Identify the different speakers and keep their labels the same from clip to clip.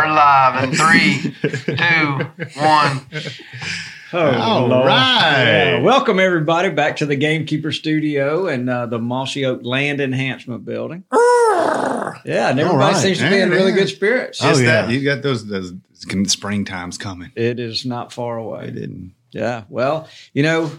Speaker 1: We're live in three, two, one.
Speaker 2: Oh,
Speaker 3: Lord.
Speaker 2: right.
Speaker 3: Yeah. Welcome everybody back to the Gamekeeper Studio and uh, the Mossy Oak Land Enhancement Building. Yeah, and everybody
Speaker 2: right.
Speaker 3: seems to be in
Speaker 2: Yeah,
Speaker 3: really
Speaker 2: yeah.
Speaker 3: good spirits.
Speaker 2: Just
Speaker 3: Oh,
Speaker 2: that
Speaker 3: yeah.
Speaker 2: you got those those spring times coming.
Speaker 3: It is not far away.
Speaker 2: I didn't.
Speaker 3: Yeah. Well, you know,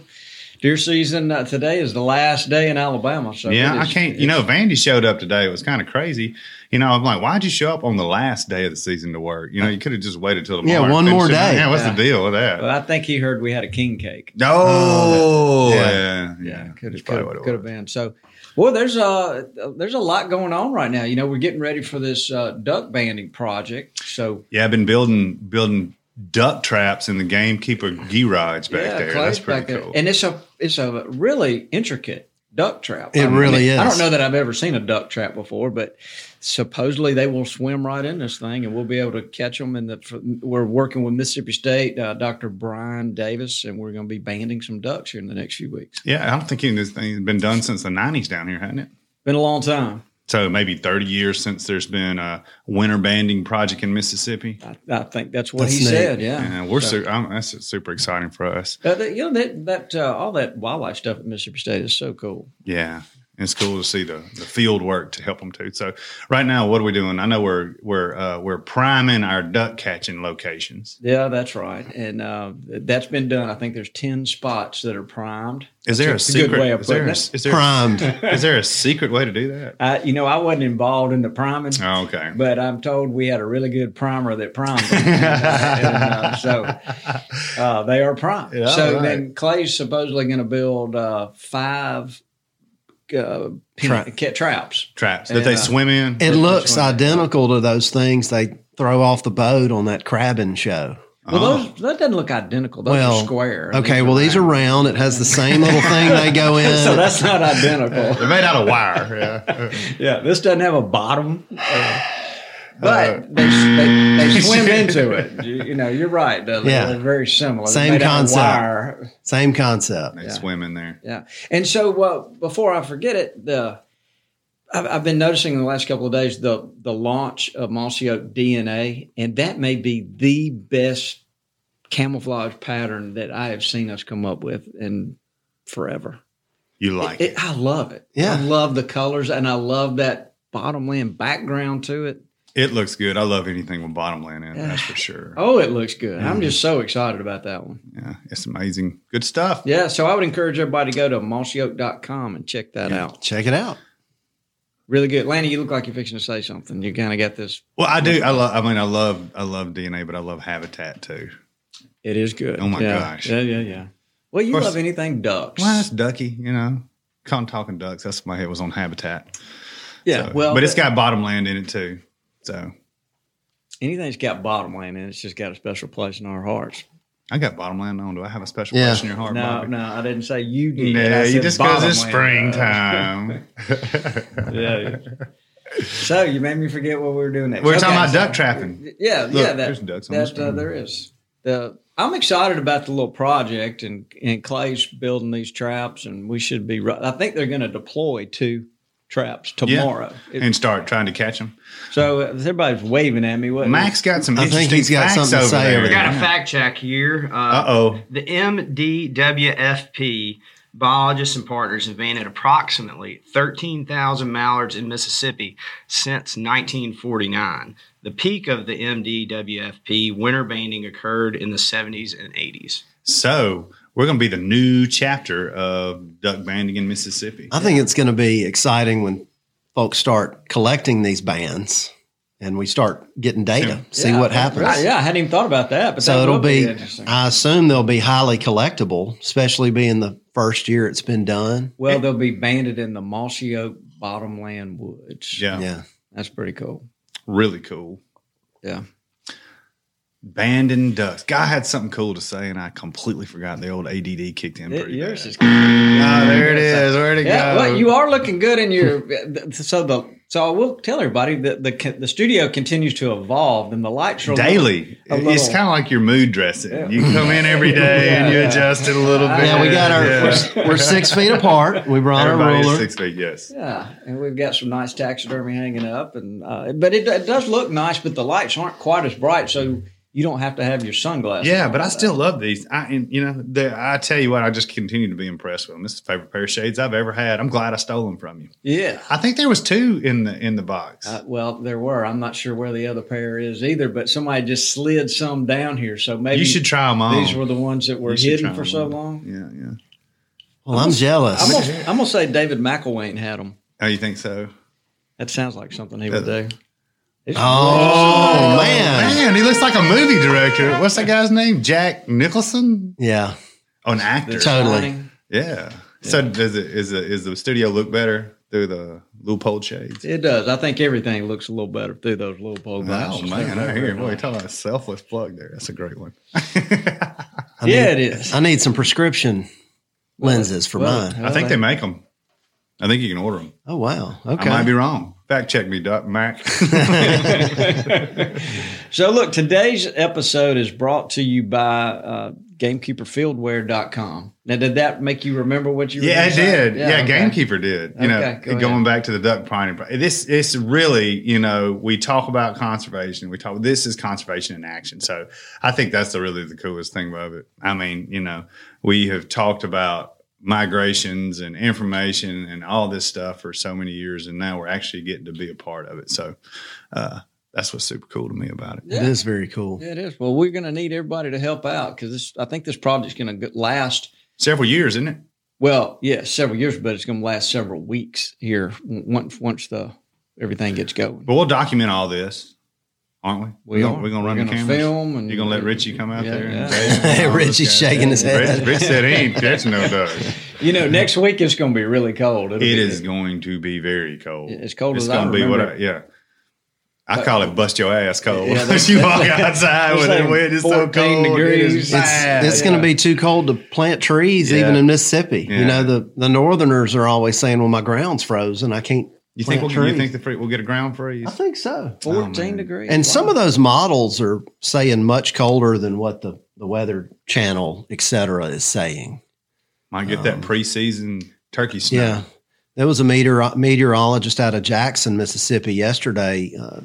Speaker 3: deer season uh, today is the last day in Alabama. So
Speaker 2: yeah,
Speaker 3: it
Speaker 2: I can't. You know, Vandy showed up today. It was kind of crazy. You know, I'm like, why'd you show up on the last day of the season to work? You know, you could have just waited till tomorrow.
Speaker 4: Yeah, one
Speaker 2: finished
Speaker 4: more
Speaker 2: it.
Speaker 4: day.
Speaker 2: Yeah, what's
Speaker 3: Yeah.
Speaker 2: the deal with that?
Speaker 3: Well, I think he heard we had a king cake.
Speaker 2: oh,
Speaker 4: yeah.
Speaker 2: yeah,
Speaker 3: Yeah, could have
Speaker 2: probably what it
Speaker 3: could have been. So, well, there's a there's a lot going on right now. You know, we're getting ready for this uh, duck banding project. So
Speaker 2: Yeah, I've been building building duck traps in the gamekeeper garage back
Speaker 3: yeah,
Speaker 2: there.
Speaker 3: Clay's
Speaker 2: That's pretty
Speaker 3: back there.
Speaker 2: cool.
Speaker 3: and it's a it's a really intricate duck trap.
Speaker 4: It really is.
Speaker 3: I don't know that I've ever seen a duck trap before, but supposedly they will swim right in this thing, and we'll be able to catch them. And the, we're working with Mississippi State, uh, Dr. Brian Davis, and we're going to be banding some ducks here in the next few weeks.
Speaker 2: yeah, I don't think this thing's been done since the '90s down here, hasn't it?
Speaker 3: Been a long time.
Speaker 2: So maybe 30 years since there's been a winter banding project in Mississippi.
Speaker 3: I, I think that's what
Speaker 4: That's
Speaker 3: he
Speaker 4: neat.
Speaker 3: said. Yeah,
Speaker 2: Yeah, we're
Speaker 3: So-
Speaker 2: su- I'm, that's super exciting for us.
Speaker 3: Uh, that- you know that that uh, all that wildlife stuff at Mississippi State is so cool.
Speaker 2: Yeah, and it's cool to see the, the field work to help them too. So right now, what are we doing? I know we're we're uh, we're priming our duck catching locations.
Speaker 3: Yeah, that's right, and uh, that's been done. I think there's ten spots that are primed.
Speaker 2: Is there a
Speaker 3: That's a good
Speaker 2: secret?
Speaker 3: way of
Speaker 2: is, there a,
Speaker 3: it.
Speaker 2: is there
Speaker 4: Primed.
Speaker 2: is there a secret way to do that?
Speaker 3: I, you know, I wasn't involved in the priming,
Speaker 2: Oh, okay.
Speaker 3: but I'm told we had a really good primer that primed them. And, uh, so uh, they are primed.
Speaker 2: Yeah,
Speaker 3: so
Speaker 2: right.
Speaker 3: then Clay's supposedly going to build uh, five uh,
Speaker 4: Tra-
Speaker 3: cat traps.
Speaker 2: Traps that
Speaker 3: And,
Speaker 2: they
Speaker 3: uh,
Speaker 2: swim in.
Speaker 4: It looks
Speaker 3: one.
Speaker 4: identical to those things they throw off the boat on that crabbing show.
Speaker 3: Well,
Speaker 2: Oh.
Speaker 3: those that doesn't look identical. Those
Speaker 4: well,
Speaker 3: are square.
Speaker 4: Okay, well these are round. It has the same little thing they go in.
Speaker 3: So that's not identical.
Speaker 2: They're made out of wire. Yeah.
Speaker 3: Yeah, this doesn't have a bottom, uh, but they, they they swim into it. You, you know, you're right. They're,
Speaker 4: Yeah.
Speaker 3: they're very similar.
Speaker 4: Same
Speaker 3: made out of
Speaker 4: concept. same concept.
Speaker 2: They swim in there.
Speaker 3: Yeah, and so uh, before I forget it, the I've, I've been noticing in the last couple of days the the launch of Mossy Oak DNA, and that may be the best camouflage pattern that I have seen us come up with in forever.
Speaker 2: You like
Speaker 3: It-
Speaker 2: it?
Speaker 3: it- I love it.
Speaker 4: Yeah.
Speaker 3: I love the colors, and I love that bottomland background to it.
Speaker 2: It looks good. I love anything with bottomland in. it, That's for sure.
Speaker 3: Oh, it looks good. I'm mm-hmm. just so excited about that one.
Speaker 2: Yeah, it's amazing. Good stuff.
Speaker 3: Yeah, so I would encourage everybody to go to mossyoak.com and check that out.
Speaker 4: Check it out.
Speaker 3: Really good. Lanny, you look like you're fixing to say something. You kind of got this.
Speaker 2: Well, I do. I love. I mean, I love. I love DNA, but I love habitat too.
Speaker 3: It is good.
Speaker 2: Oh my
Speaker 3: Yeah.
Speaker 2: gosh.
Speaker 3: Yeah, yeah, yeah. Well, you
Speaker 2: course-
Speaker 3: love anything ducks.
Speaker 2: Well, that's ducky. You know, Con talking ducks. That's my head was on habitat.
Speaker 3: yeah,
Speaker 2: So-
Speaker 3: well,
Speaker 2: but it's got bottomland in it too. So
Speaker 3: anything that's got bottomland in it, it's just got a special place in our hearts.
Speaker 2: I got bottomland on. Do I have a special
Speaker 4: Yeah.
Speaker 2: place in your heart?
Speaker 3: No,
Speaker 2: Bobby?
Speaker 3: no, I didn't say you did.
Speaker 2: Yeah,
Speaker 3: I
Speaker 2: you just because it's springtime.
Speaker 3: yeah, yeah. So you made me forget what we were doing next.
Speaker 2: we were talking about
Speaker 3: so-
Speaker 2: duck trapping.
Speaker 3: Yeah,
Speaker 2: Look,
Speaker 3: yeah. That,
Speaker 2: there's ducks on the
Speaker 3: that uh,
Speaker 2: screen.
Speaker 3: there is. The I'm excited about the little project, and and Clay's building these traps, and we should be. ru- I think they're going to deploy two traps tomorrow. It-
Speaker 2: and start trying to catch them.
Speaker 3: so uh, everybody's waving at me. What,
Speaker 2: Max got some?
Speaker 4: I think he's got
Speaker 2: facts
Speaker 4: something to
Speaker 2: over
Speaker 4: say
Speaker 2: there.
Speaker 4: over
Speaker 5: We got a fact check here. Uh,
Speaker 2: Uh oh.
Speaker 5: The MDWFP biologists and partners have banded approximately 13,000 mallards in Mississippi since 1949. The peak of the MDWFP winter banding occurred in the 70s and 80s.
Speaker 2: So we're going to be the new chapter of duck banding in Mississippi.
Speaker 4: I think it's going to be exciting when folks start collecting these bands and we start getting data, see
Speaker 3: Yeah,
Speaker 4: what happens.
Speaker 3: Right, yeah, I hadn't even thought about that. But
Speaker 4: So
Speaker 3: that
Speaker 4: it'll
Speaker 3: will
Speaker 4: be,
Speaker 3: interesting.
Speaker 4: I assume they'll be highly collectible, especially being the first year it's been done.
Speaker 3: well, they'll be banded in the mossy oak bottomland woods.
Speaker 2: Yeah,
Speaker 4: Yeah.
Speaker 3: that's pretty cool.
Speaker 2: really cool.
Speaker 3: Yeah.
Speaker 2: Banding ducks. Guy had something cool to say, and I completely forgot. The old ADD kicked in pretty
Speaker 3: Yours
Speaker 2: bad.
Speaker 3: is
Speaker 2: Ah, there it is. Where'd it
Speaker 3: Yeah,
Speaker 2: go?
Speaker 3: well, you are looking good in your. So the so I will tell everybody that the the studio continues to evolve and the lights are a little-
Speaker 2: Daily. it's kind of like your mood dressing.
Speaker 3: Yeah.
Speaker 2: You come in every day and you
Speaker 3: Yeah, yeah.
Speaker 2: adjust it a little bit.
Speaker 4: Yeah, we got our,
Speaker 2: Yeah.
Speaker 4: we're, we're six feet apart. We brought our
Speaker 2: Everybody's
Speaker 4: ruler.
Speaker 2: six feet. Yes.
Speaker 3: Yeah, and we've got some nice taxidermy hanging up, and uh, but it, it does look nice, but the lights aren't quite as bright, so you don't have to have your sunglasses.
Speaker 2: Yeah, but I
Speaker 3: for
Speaker 2: still love these. I, and, you know, the, I tell you what, I just continue to be impressed with them. This is the favorite pair of shades I've ever had. I'm glad I stole them from you.
Speaker 3: yeah.
Speaker 2: I think there was two in the in the box.
Speaker 3: Uh, well, there were. I'm not sure where the other pair is either, but somebody just slid some down here, so maybe
Speaker 2: you should try them on.
Speaker 3: These were the ones that were hidden for so
Speaker 2: on.
Speaker 3: long.
Speaker 2: Yeah, yeah.
Speaker 4: Well, I'm jealous.
Speaker 3: I'm gonna, I'm gonna say David McElwain had them.
Speaker 2: Oh, you think so?
Speaker 3: That sounds like something he would do. It's
Speaker 4: oh, man.
Speaker 2: Man, he looks like a movie director. What's that guy's name? Jack Nicholson?
Speaker 4: Yeah,
Speaker 2: Oh, an actor.
Speaker 4: totally.
Speaker 3: shining.
Speaker 2: Yeah. So does it is the is the studio look better through the loophole shades?
Speaker 3: It does. I think everything looks a little better through those loophole pole
Speaker 2: Oh
Speaker 3: glasses.
Speaker 2: man,
Speaker 3: They're
Speaker 2: I
Speaker 3: very,
Speaker 2: hear you.
Speaker 3: very
Speaker 2: Boy, talking about a selfless plug there. That's a great one.
Speaker 4: I
Speaker 3: Yeah,
Speaker 4: need,
Speaker 3: it is.
Speaker 4: I need some prescription lenses for
Speaker 3: well,
Speaker 4: mine.
Speaker 2: I think they make them. I think you can order them.
Speaker 4: Oh, wow. Okay, I
Speaker 2: might be wrong. Fact check me, Doc Mac.
Speaker 3: So, look, today's episode is brought to you by uh, GamekeeperFieldwear.com. Now, did that make you remember what you
Speaker 2: yeah, it did. Yeah,
Speaker 3: okay.
Speaker 2: Gamekeeper did. You
Speaker 3: Okay, go
Speaker 2: know, going
Speaker 3: ahead.
Speaker 2: back to the duck banding. This it's really, you know, we talk about conservation. We talk. This is conservation in action. So I think that's the really the coolest thing about it. I mean, you know, we have talked about migrations and information and all this stuff for so many years, and now we're actually getting to be a part of it. So uh, that's what's super cool to me about it.
Speaker 4: It is very cool.
Speaker 3: Yeah, it is. Well, we're going to need everybody to help out because I think this project's going to last.
Speaker 2: Several years, isn't it?
Speaker 3: Well, yeah, several years, but it's going to last several weeks here once once the everything gets going.
Speaker 2: But we'll document all this, aren't we?
Speaker 3: We
Speaker 2: We're
Speaker 3: are.
Speaker 2: gonna, we're gonna
Speaker 3: We're
Speaker 2: run the
Speaker 3: gonna
Speaker 2: cameras.
Speaker 3: film and-
Speaker 2: you're gonna let Richie come out
Speaker 3: Yeah,
Speaker 2: there.
Speaker 3: yeah.
Speaker 2: And Dave and all those
Speaker 4: Richie's
Speaker 2: guys.
Speaker 4: shaking his head.
Speaker 2: Rich, Rich said he ain't catching no duck.
Speaker 3: You know, next week it's going to be really cold. It'll
Speaker 2: It
Speaker 3: be-
Speaker 2: is going to be very cold.
Speaker 3: As cold
Speaker 2: it's
Speaker 3: as I
Speaker 2: gonna be what I,
Speaker 3: remember.
Speaker 2: yeah. I call it bust your ass cold.
Speaker 3: Yeah, that's-
Speaker 2: you walk outside
Speaker 3: It's
Speaker 2: with
Speaker 3: like
Speaker 2: it wind is so cold.
Speaker 3: degrees.
Speaker 2: It is
Speaker 3: It's-
Speaker 2: bad.
Speaker 4: It's going to be too cold to plant trees,
Speaker 2: Yeah.
Speaker 4: even in Mississippi.
Speaker 2: Yeah.
Speaker 4: You know, the, the Northerners are always saying, well, my ground's frozen. I can't
Speaker 2: you think we'll, you think the free, we'll get a ground freeze?
Speaker 4: I think so.
Speaker 3: 14
Speaker 2: man.
Speaker 3: degrees.
Speaker 4: And some of those models are saying much colder than what the, the Weather Channel, et cetera, is saying.
Speaker 2: Might get that preseason turkey snow.
Speaker 4: Um, Yeah. There was a meteor, meteorologist out of Jackson, Mississippi yesterday, uh,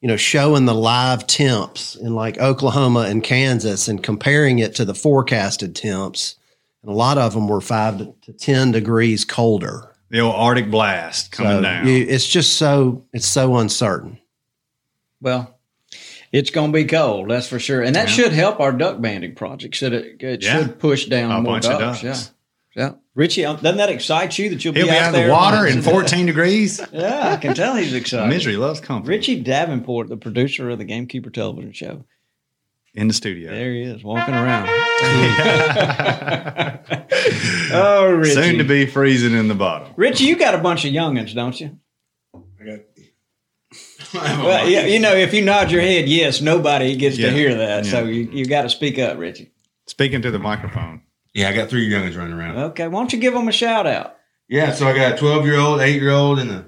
Speaker 4: you know, showing the live temps in like Oklahoma and Kansas and comparing it to the forecasted temps. And a lot of them were five to 10 degrees colder.
Speaker 2: The old Arctic blast coming
Speaker 4: So
Speaker 2: down.
Speaker 4: you, it's just so, it's so uncertain.
Speaker 3: Well, it's going to be cold, that's for sure. And that
Speaker 2: Yeah.
Speaker 3: should help our duck banding project. So it, it
Speaker 2: Yeah.
Speaker 3: should push down
Speaker 2: a
Speaker 3: more
Speaker 2: bunch
Speaker 3: ducks.
Speaker 2: of ducks.
Speaker 3: Yeah. Yeah. Richie, um, doesn't that excite you that you'll
Speaker 2: He'll
Speaker 3: be,
Speaker 2: be
Speaker 3: out,
Speaker 2: out of
Speaker 3: there
Speaker 2: the water in 14 degrees.
Speaker 3: Yeah, I can tell he's excited.
Speaker 2: Misery loves company.
Speaker 3: Richie Davenport, the producer of the Gamekeeper television show.
Speaker 2: In the studio.
Speaker 3: There he is, walking around. oh, Richie.
Speaker 2: Soon to be freezing in the bottom.
Speaker 3: Richie, you got a bunch of youngins, don't you?
Speaker 6: I got.
Speaker 3: Well, yeah, you know, if you nod your head, yes, nobody gets
Speaker 2: Yeah.
Speaker 3: to hear that. So you, you got to speak up, Richie.
Speaker 2: Speaking to the microphone.
Speaker 6: Yeah, I got three youngins running around.
Speaker 3: Okay, why don't you give them a shout out?
Speaker 6: Yeah, so I got a 12 year old, 8 year old, and a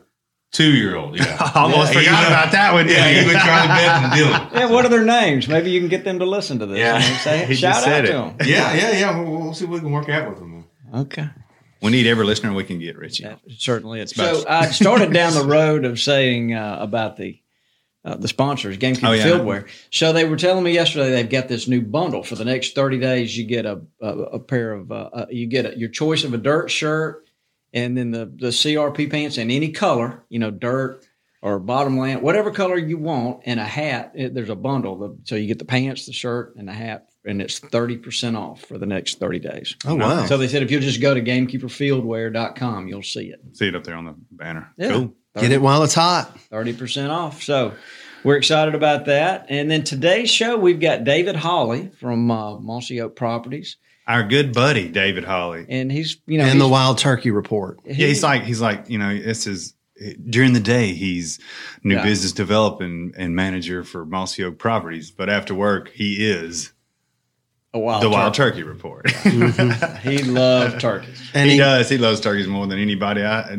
Speaker 6: 2 year old. Yeah.
Speaker 2: Almost
Speaker 6: Yeah,
Speaker 2: forgot about that one.
Speaker 6: yeah,
Speaker 2: didn't
Speaker 6: you
Speaker 2: you?
Speaker 6: been Charlie Beth and Dylan.
Speaker 3: Yeah, what are their names? Maybe you can get them to listen to this.
Speaker 6: Yeah.
Speaker 3: say, shout out
Speaker 2: said
Speaker 3: to them.
Speaker 6: Yeah, yeah, yeah. We'll, we'll see what we can work out with them.
Speaker 3: Okay.
Speaker 2: We need every listener we can get, Richie.
Speaker 3: That certainly is.
Speaker 2: Special.
Speaker 3: So I started down the road of saying uh, about the uh, the sponsors, Gamekeeper
Speaker 2: Oh, yeah.
Speaker 3: Fieldwear. So they were telling me yesterday they've got this new bundle for the next thirty days. You get a a, a pair of uh, uh, you get a, your choice of a dirt shirt, and then the the CRP pants in any color, you know, dirt or bottom bottomland, whatever color you want, and a hat. It- there's a bundle, The- so you get the pants, the shirt, and the hat. And it's 30% off for the next 30 days.
Speaker 4: Oh wow!
Speaker 3: So they said if you'll just go to gamekeeperfieldwear.com, you'll see it.
Speaker 2: See it up there on the banner.
Speaker 3: Yeah.
Speaker 2: Cool.
Speaker 4: Get it while it's hot.
Speaker 3: 30% off. So we're excited about that. And then today's show, we've got David Hawley from uh, Mossy Oak Properties.
Speaker 2: Our good buddy David Hawley.
Speaker 3: And he's, you know,
Speaker 4: And the Wild Turkey Report.
Speaker 2: Yeah, he's like he's like you know this is during the day he's new
Speaker 3: Yeah.
Speaker 2: business development and manager for Mossy Oak Properties, but after work he is
Speaker 3: a wild
Speaker 2: the Wild
Speaker 3: turkey.
Speaker 2: Turkey Report.
Speaker 3: He loves turkeys.
Speaker 4: And
Speaker 2: he,
Speaker 4: he,
Speaker 2: does. He loves turkeys more than anybody. I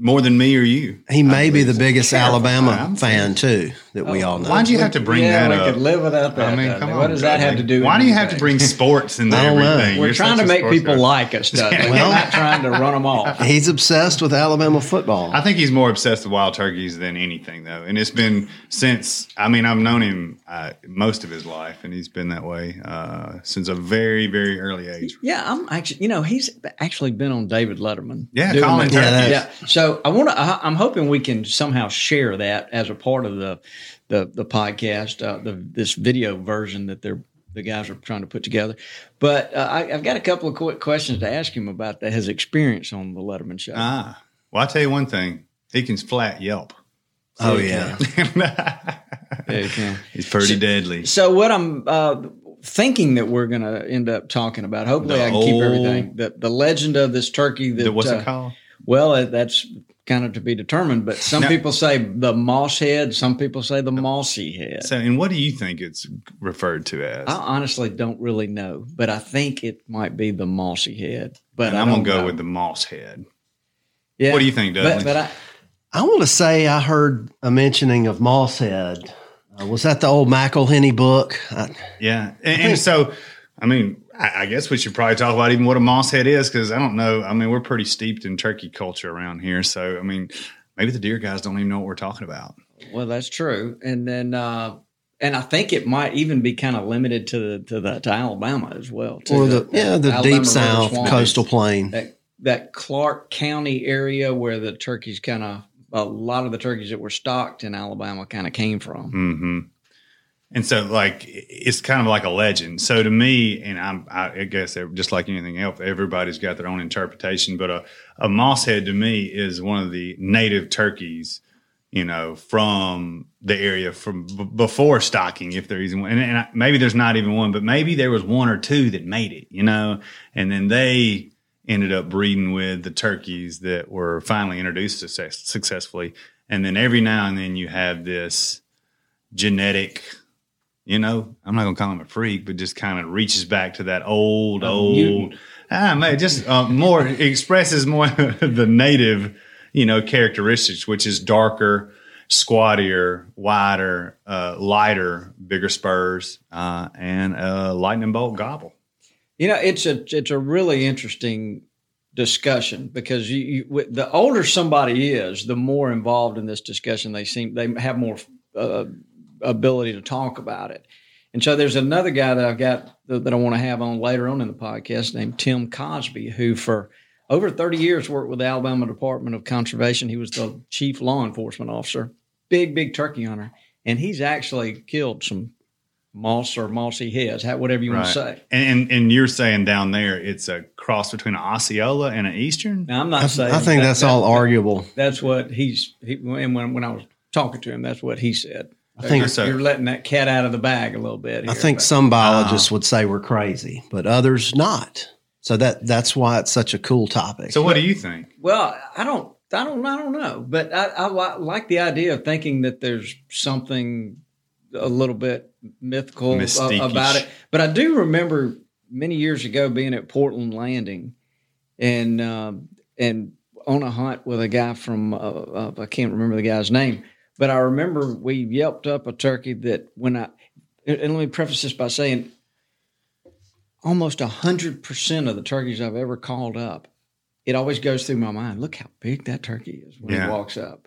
Speaker 2: more than me or you.
Speaker 4: he may be the biggest Alabama fan too that we all know.
Speaker 2: Why'd you have to bring
Speaker 3: yeah,
Speaker 2: that
Speaker 3: we
Speaker 2: up?
Speaker 3: could live without that.
Speaker 2: I mean, come on.
Speaker 3: what does that have to do? with
Speaker 2: Why do you have to bring sports into
Speaker 4: I don't
Speaker 2: everything?
Speaker 3: We're
Speaker 2: You're
Speaker 3: trying to make people
Speaker 2: guy.
Speaker 3: like us, Dudley. We're not trying to run them off.
Speaker 4: He's obsessed with Alabama football.
Speaker 2: I think he's more obsessed with wild turkeys than anything, though. And it's been since, I mean, I've known him uh, most of his life, and he's been that way uh, since a very, very early age.
Speaker 3: Yeah, I'm actually, you know, he's actually been on David Letterman.
Speaker 2: Yeah,
Speaker 3: doing
Speaker 2: Colin
Speaker 3: that.
Speaker 4: Turkey.
Speaker 3: Yeah, So I want to. I'm hoping we can somehow share that as a part of the the the podcast, uh, the this video version that they're the guys are trying to put together. But uh, I, I've got a couple of quick questions to ask him about that, his experience on the Letterman show.
Speaker 2: Ah, well, I'll tell you one thing: he can flat Yelp.
Speaker 4: oh
Speaker 3: Yeah,
Speaker 4: yeah.
Speaker 3: Yeah, you can.
Speaker 2: he's pretty deadly.
Speaker 3: So what I'm uh, thinking that we're going to end up talking about. Hopefully,
Speaker 2: The
Speaker 3: I can keep everything. The the legend of this turkey. That
Speaker 2: The- What's
Speaker 3: uh,
Speaker 2: it called?
Speaker 3: Well, uh, that's kind of to be determined. But some
Speaker 2: Now-
Speaker 3: people say the moss head. Some people say the mossy head.
Speaker 2: So, and what do you think it's referred to as?
Speaker 3: I honestly don't really know, but I think it might be the mossy head. But
Speaker 2: and
Speaker 3: I
Speaker 2: I'm gonna go
Speaker 3: know.
Speaker 2: with the moss head.
Speaker 3: Yeah.
Speaker 2: What do you think, Dudley?
Speaker 3: But, but I,
Speaker 4: I want to say I heard a mentioning of Mosshead. Uh, was that the old McElhenney book? I,
Speaker 2: Yeah, and, and so I mean, I, I guess we should probably talk about even what a moss head is because I don't know. I mean, we're pretty steeped in turkey culture around here, so I mean, maybe the deer guys don't even know what we're talking about.
Speaker 3: well, that's true. And then, uh, and I think it might even be kind of limited to the to the to Alabama as well.
Speaker 4: Or the
Speaker 3: That-
Speaker 4: yeah, the
Speaker 3: Alabama
Speaker 4: deep south
Speaker 3: Swamp.
Speaker 4: coastal plain.
Speaker 3: that that Clarke County area where the turkeys kind of a lot of the turkeys that were stocked in Alabama kind of came from.
Speaker 2: hmm And so, like, it's kind of like a legend. So to me, and I'm, I guess just like anything else, everybody's got their own interpretation. But a, a moss head to me is one of the native turkeys, you know, from the area from b- before stocking, if there is one. And, and I, maybe there's not even one, but maybe there was one or two that made it, you know, and then they ended up breeding with the turkeys that were finally introduced success, successfully. And then every now and then you have this genetic, you know, I'm not gonna call him a freak, but just kind of reaches back to that old, old,
Speaker 3: mutant.
Speaker 2: ah, man, just uh, more expresses more the native, you know, characteristics, which is darker, squattier, wider, uh, lighter, bigger spurs, uh, and a lightning bolt gobble.
Speaker 3: You know, it's a it's a really interesting discussion because you, you with- the older somebody is, the more involved in this discussion they seem they have more uh, ability to talk about it. And so there's another guy that I've got that, that I want to have on later on in the podcast named Tim Cosby, who for over 30 years worked with the Alabama Department of Conservation. He was the chief law enforcement officer, big, big turkey hunter. And he's actually killed some moss or mossy heads, whatever you want to say.
Speaker 2: And, and and you're saying down there it's a cross between an Osceola and an Eastern.
Speaker 3: Now, I'm not
Speaker 4: I,
Speaker 3: saying.
Speaker 4: I think
Speaker 3: that-
Speaker 4: that's
Speaker 3: that-
Speaker 4: all
Speaker 3: that-
Speaker 4: arguable.
Speaker 3: That's what he's. He, and when when I was talking to him, that's what he said.
Speaker 4: I think
Speaker 3: you're,
Speaker 2: so.
Speaker 3: you're letting that cat out of the bag a little bit.
Speaker 4: I think
Speaker 3: but-
Speaker 4: some biologists would say we're crazy, but others not. So that that's why it's such a cool topic.
Speaker 2: So what do you think?
Speaker 3: Well, I don't. I don't. I don't know. But I, I like the idea of thinking that there's something a little bit mythical
Speaker 2: Mystique-ish.
Speaker 3: about it. But I do remember many years ago being at Portland Landing, and um, and on a hunt with a guy from uh, uh, I can't remember the guy's name, but I remember we yelped up a turkey that when I and let me preface this by saying almost hundred percent of the turkeys I've ever called up it always goes through my mind. Look how big that turkey is when
Speaker 2: Yeah.
Speaker 3: he walks up.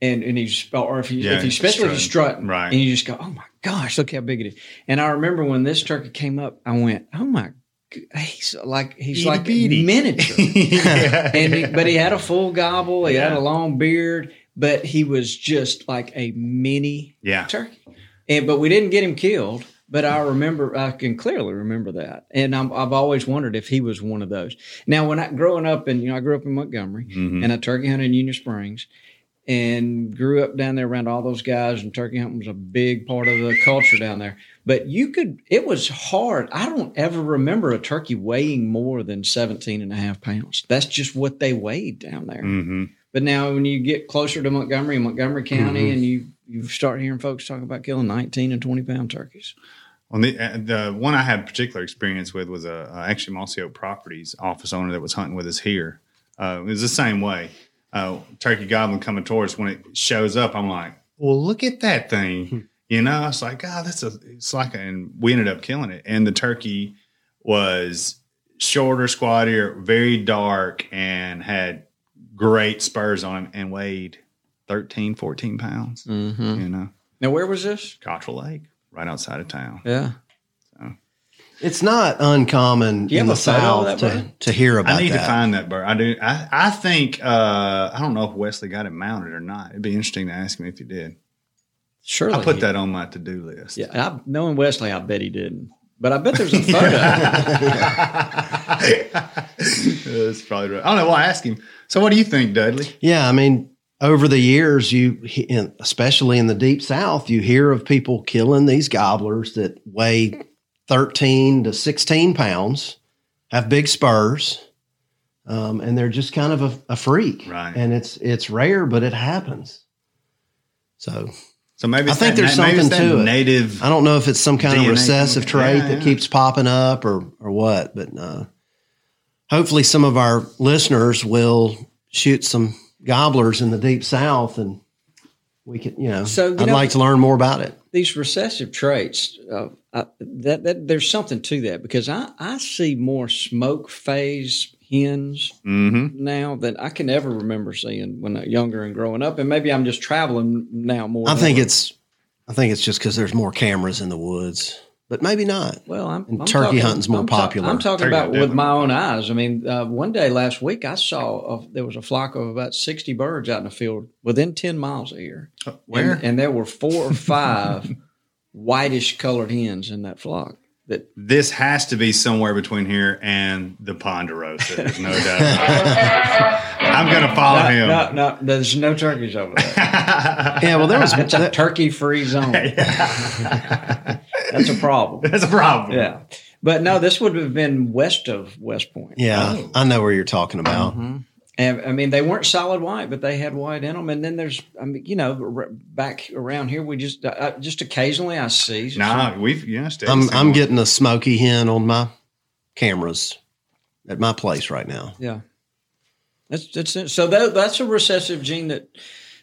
Speaker 3: And and he's or if he
Speaker 2: Yeah,
Speaker 3: if he especially if he's strutting,
Speaker 2: Right.
Speaker 3: And you just go, oh my gosh, look how big it is. And I remember when this turkey came up, I went, oh my, he's like he's like
Speaker 2: Itty-bitty.
Speaker 3: miniature.
Speaker 2: yeah.
Speaker 3: and he, but he had a full gobble. He had a long beard, but he was just like a mini
Speaker 2: yeah.
Speaker 3: turkey. And but we didn't get him killed. But I remember, I can clearly remember that, and I'm, I've always wondered if he was one of those. Now, when I growing up, and you know, I grew up in Montgomery,
Speaker 2: Mhm.
Speaker 3: and I turkey hunted in Union Springs, and grew up down there around all those guys, and turkey hunting was a big part of the culture down there. But you could, it was hard. I don't ever remember a turkey weighing more than 17 and a half pounds. That's just what they weighed down there.
Speaker 2: hmm
Speaker 3: But now, when you get closer to Montgomery, and Montgomery County,
Speaker 2: Mm-hmm.
Speaker 3: and you you start hearing folks talk about killing 19 and 20 pound turkeys.
Speaker 2: Well, the, uh, the one I had particular experience with was a, uh actually Mossy Oak Properties office owner that was hunting with us here. Uh, it was the same way. Uh, turkey goblin coming towards when it shows up, I'm like, well, look at that
Speaker 3: Hmm.
Speaker 2: thing. You know, it's like, God, that's a, it's like, a, and we ended up killing it. And the turkey was shorter, squattier, very dark, and had great spurs on him and weighed 13, 14 pounds.
Speaker 3: Mm-hmm.
Speaker 2: You know,
Speaker 3: Now, where was this?
Speaker 2: Cottrell Lake, right outside of town.
Speaker 3: Yeah.
Speaker 4: It's not uncommon in the
Speaker 3: a photo of
Speaker 4: South to, to hear about
Speaker 2: I need
Speaker 4: that.
Speaker 2: to find that bird. I do. I, I think uh, I don't know if Wesley got it mounted or not. It'd be interesting to ask him if he did.
Speaker 3: Surely.
Speaker 2: I put
Speaker 3: he-
Speaker 2: that on my to do list.
Speaker 3: Yeah. I, knowing Wesley, I bet he didn't. But I bet there's a photo.
Speaker 2: That's probably right. I don't know. why I ask him. So, what do you think, Dudley?
Speaker 4: Yeah, I mean, over the years, you in- especially in the deep South, you hear of people killing these gobblers that weigh thirteen to sixteen pounds, have big spurs, um, and they're just kind of a, a freak.
Speaker 2: Right.
Speaker 4: And it's it's rare, but it happens. So
Speaker 2: So maybe
Speaker 4: I think
Speaker 2: that,
Speaker 4: there's
Speaker 2: maybe it's
Speaker 4: something
Speaker 2: that
Speaker 4: to it.
Speaker 2: Native.
Speaker 4: I don't know if it's some kind
Speaker 2: DNA
Speaker 4: of recessive trait
Speaker 2: yeah,
Speaker 4: that
Speaker 2: yeah.
Speaker 4: keeps popping up or or what, but uh, hopefully some of our listeners will shoot some gobblers in the deep south and we can, you know,
Speaker 3: So, you
Speaker 4: I'd
Speaker 3: know-
Speaker 4: like to learn more about it.
Speaker 3: These recessive traits, uh, I, that, that there's something to that because I, I see more smoke phase hens
Speaker 2: Mm-hmm.
Speaker 3: now that I can ever remember seeing when I younger and growing up. And maybe I'm just traveling now more.
Speaker 4: I think
Speaker 3: ever.
Speaker 4: it's I think it's just because there's more cameras in the woods, but maybe not.
Speaker 3: Well, I'm,
Speaker 4: And
Speaker 3: I'm
Speaker 4: turkey
Speaker 3: talking-
Speaker 4: hunting's more
Speaker 3: I'm ta-
Speaker 4: popular.
Speaker 3: I'm talking
Speaker 2: Turkey
Speaker 3: about
Speaker 2: hunting,
Speaker 3: with my own eyes. I mean, uh, one day last week I saw a, there was a flock of about sixty birds out in the field within ten miles of here.
Speaker 2: Where?
Speaker 3: And, and there were four or five whitish colored hens in that flock. That
Speaker 2: this has to be somewhere between here and the Ponderosa. There's no doubt. I'm going to follow
Speaker 3: no,
Speaker 2: him.
Speaker 3: no, no, there's no turkeys over there.
Speaker 4: Yeah, well, there was
Speaker 3: It's a turkey free zone. That's a problem.
Speaker 2: That's a problem.
Speaker 3: Yeah, but no, this would have been west of West Point.
Speaker 4: yeah,
Speaker 2: Oh.
Speaker 4: I know where you're talking about.
Speaker 3: Mhm. And I mean, they weren't solid white, but they had white in them. And then there's, I mean, you know, r- back around here, we just, uh, just occasionally I see.
Speaker 2: No, we've yeah.
Speaker 4: I'm I'm
Speaker 2: one.
Speaker 4: getting a smoky hen on my cameras at my place right now.
Speaker 3: Yeah, that's that's it. so that that's a recessive gene that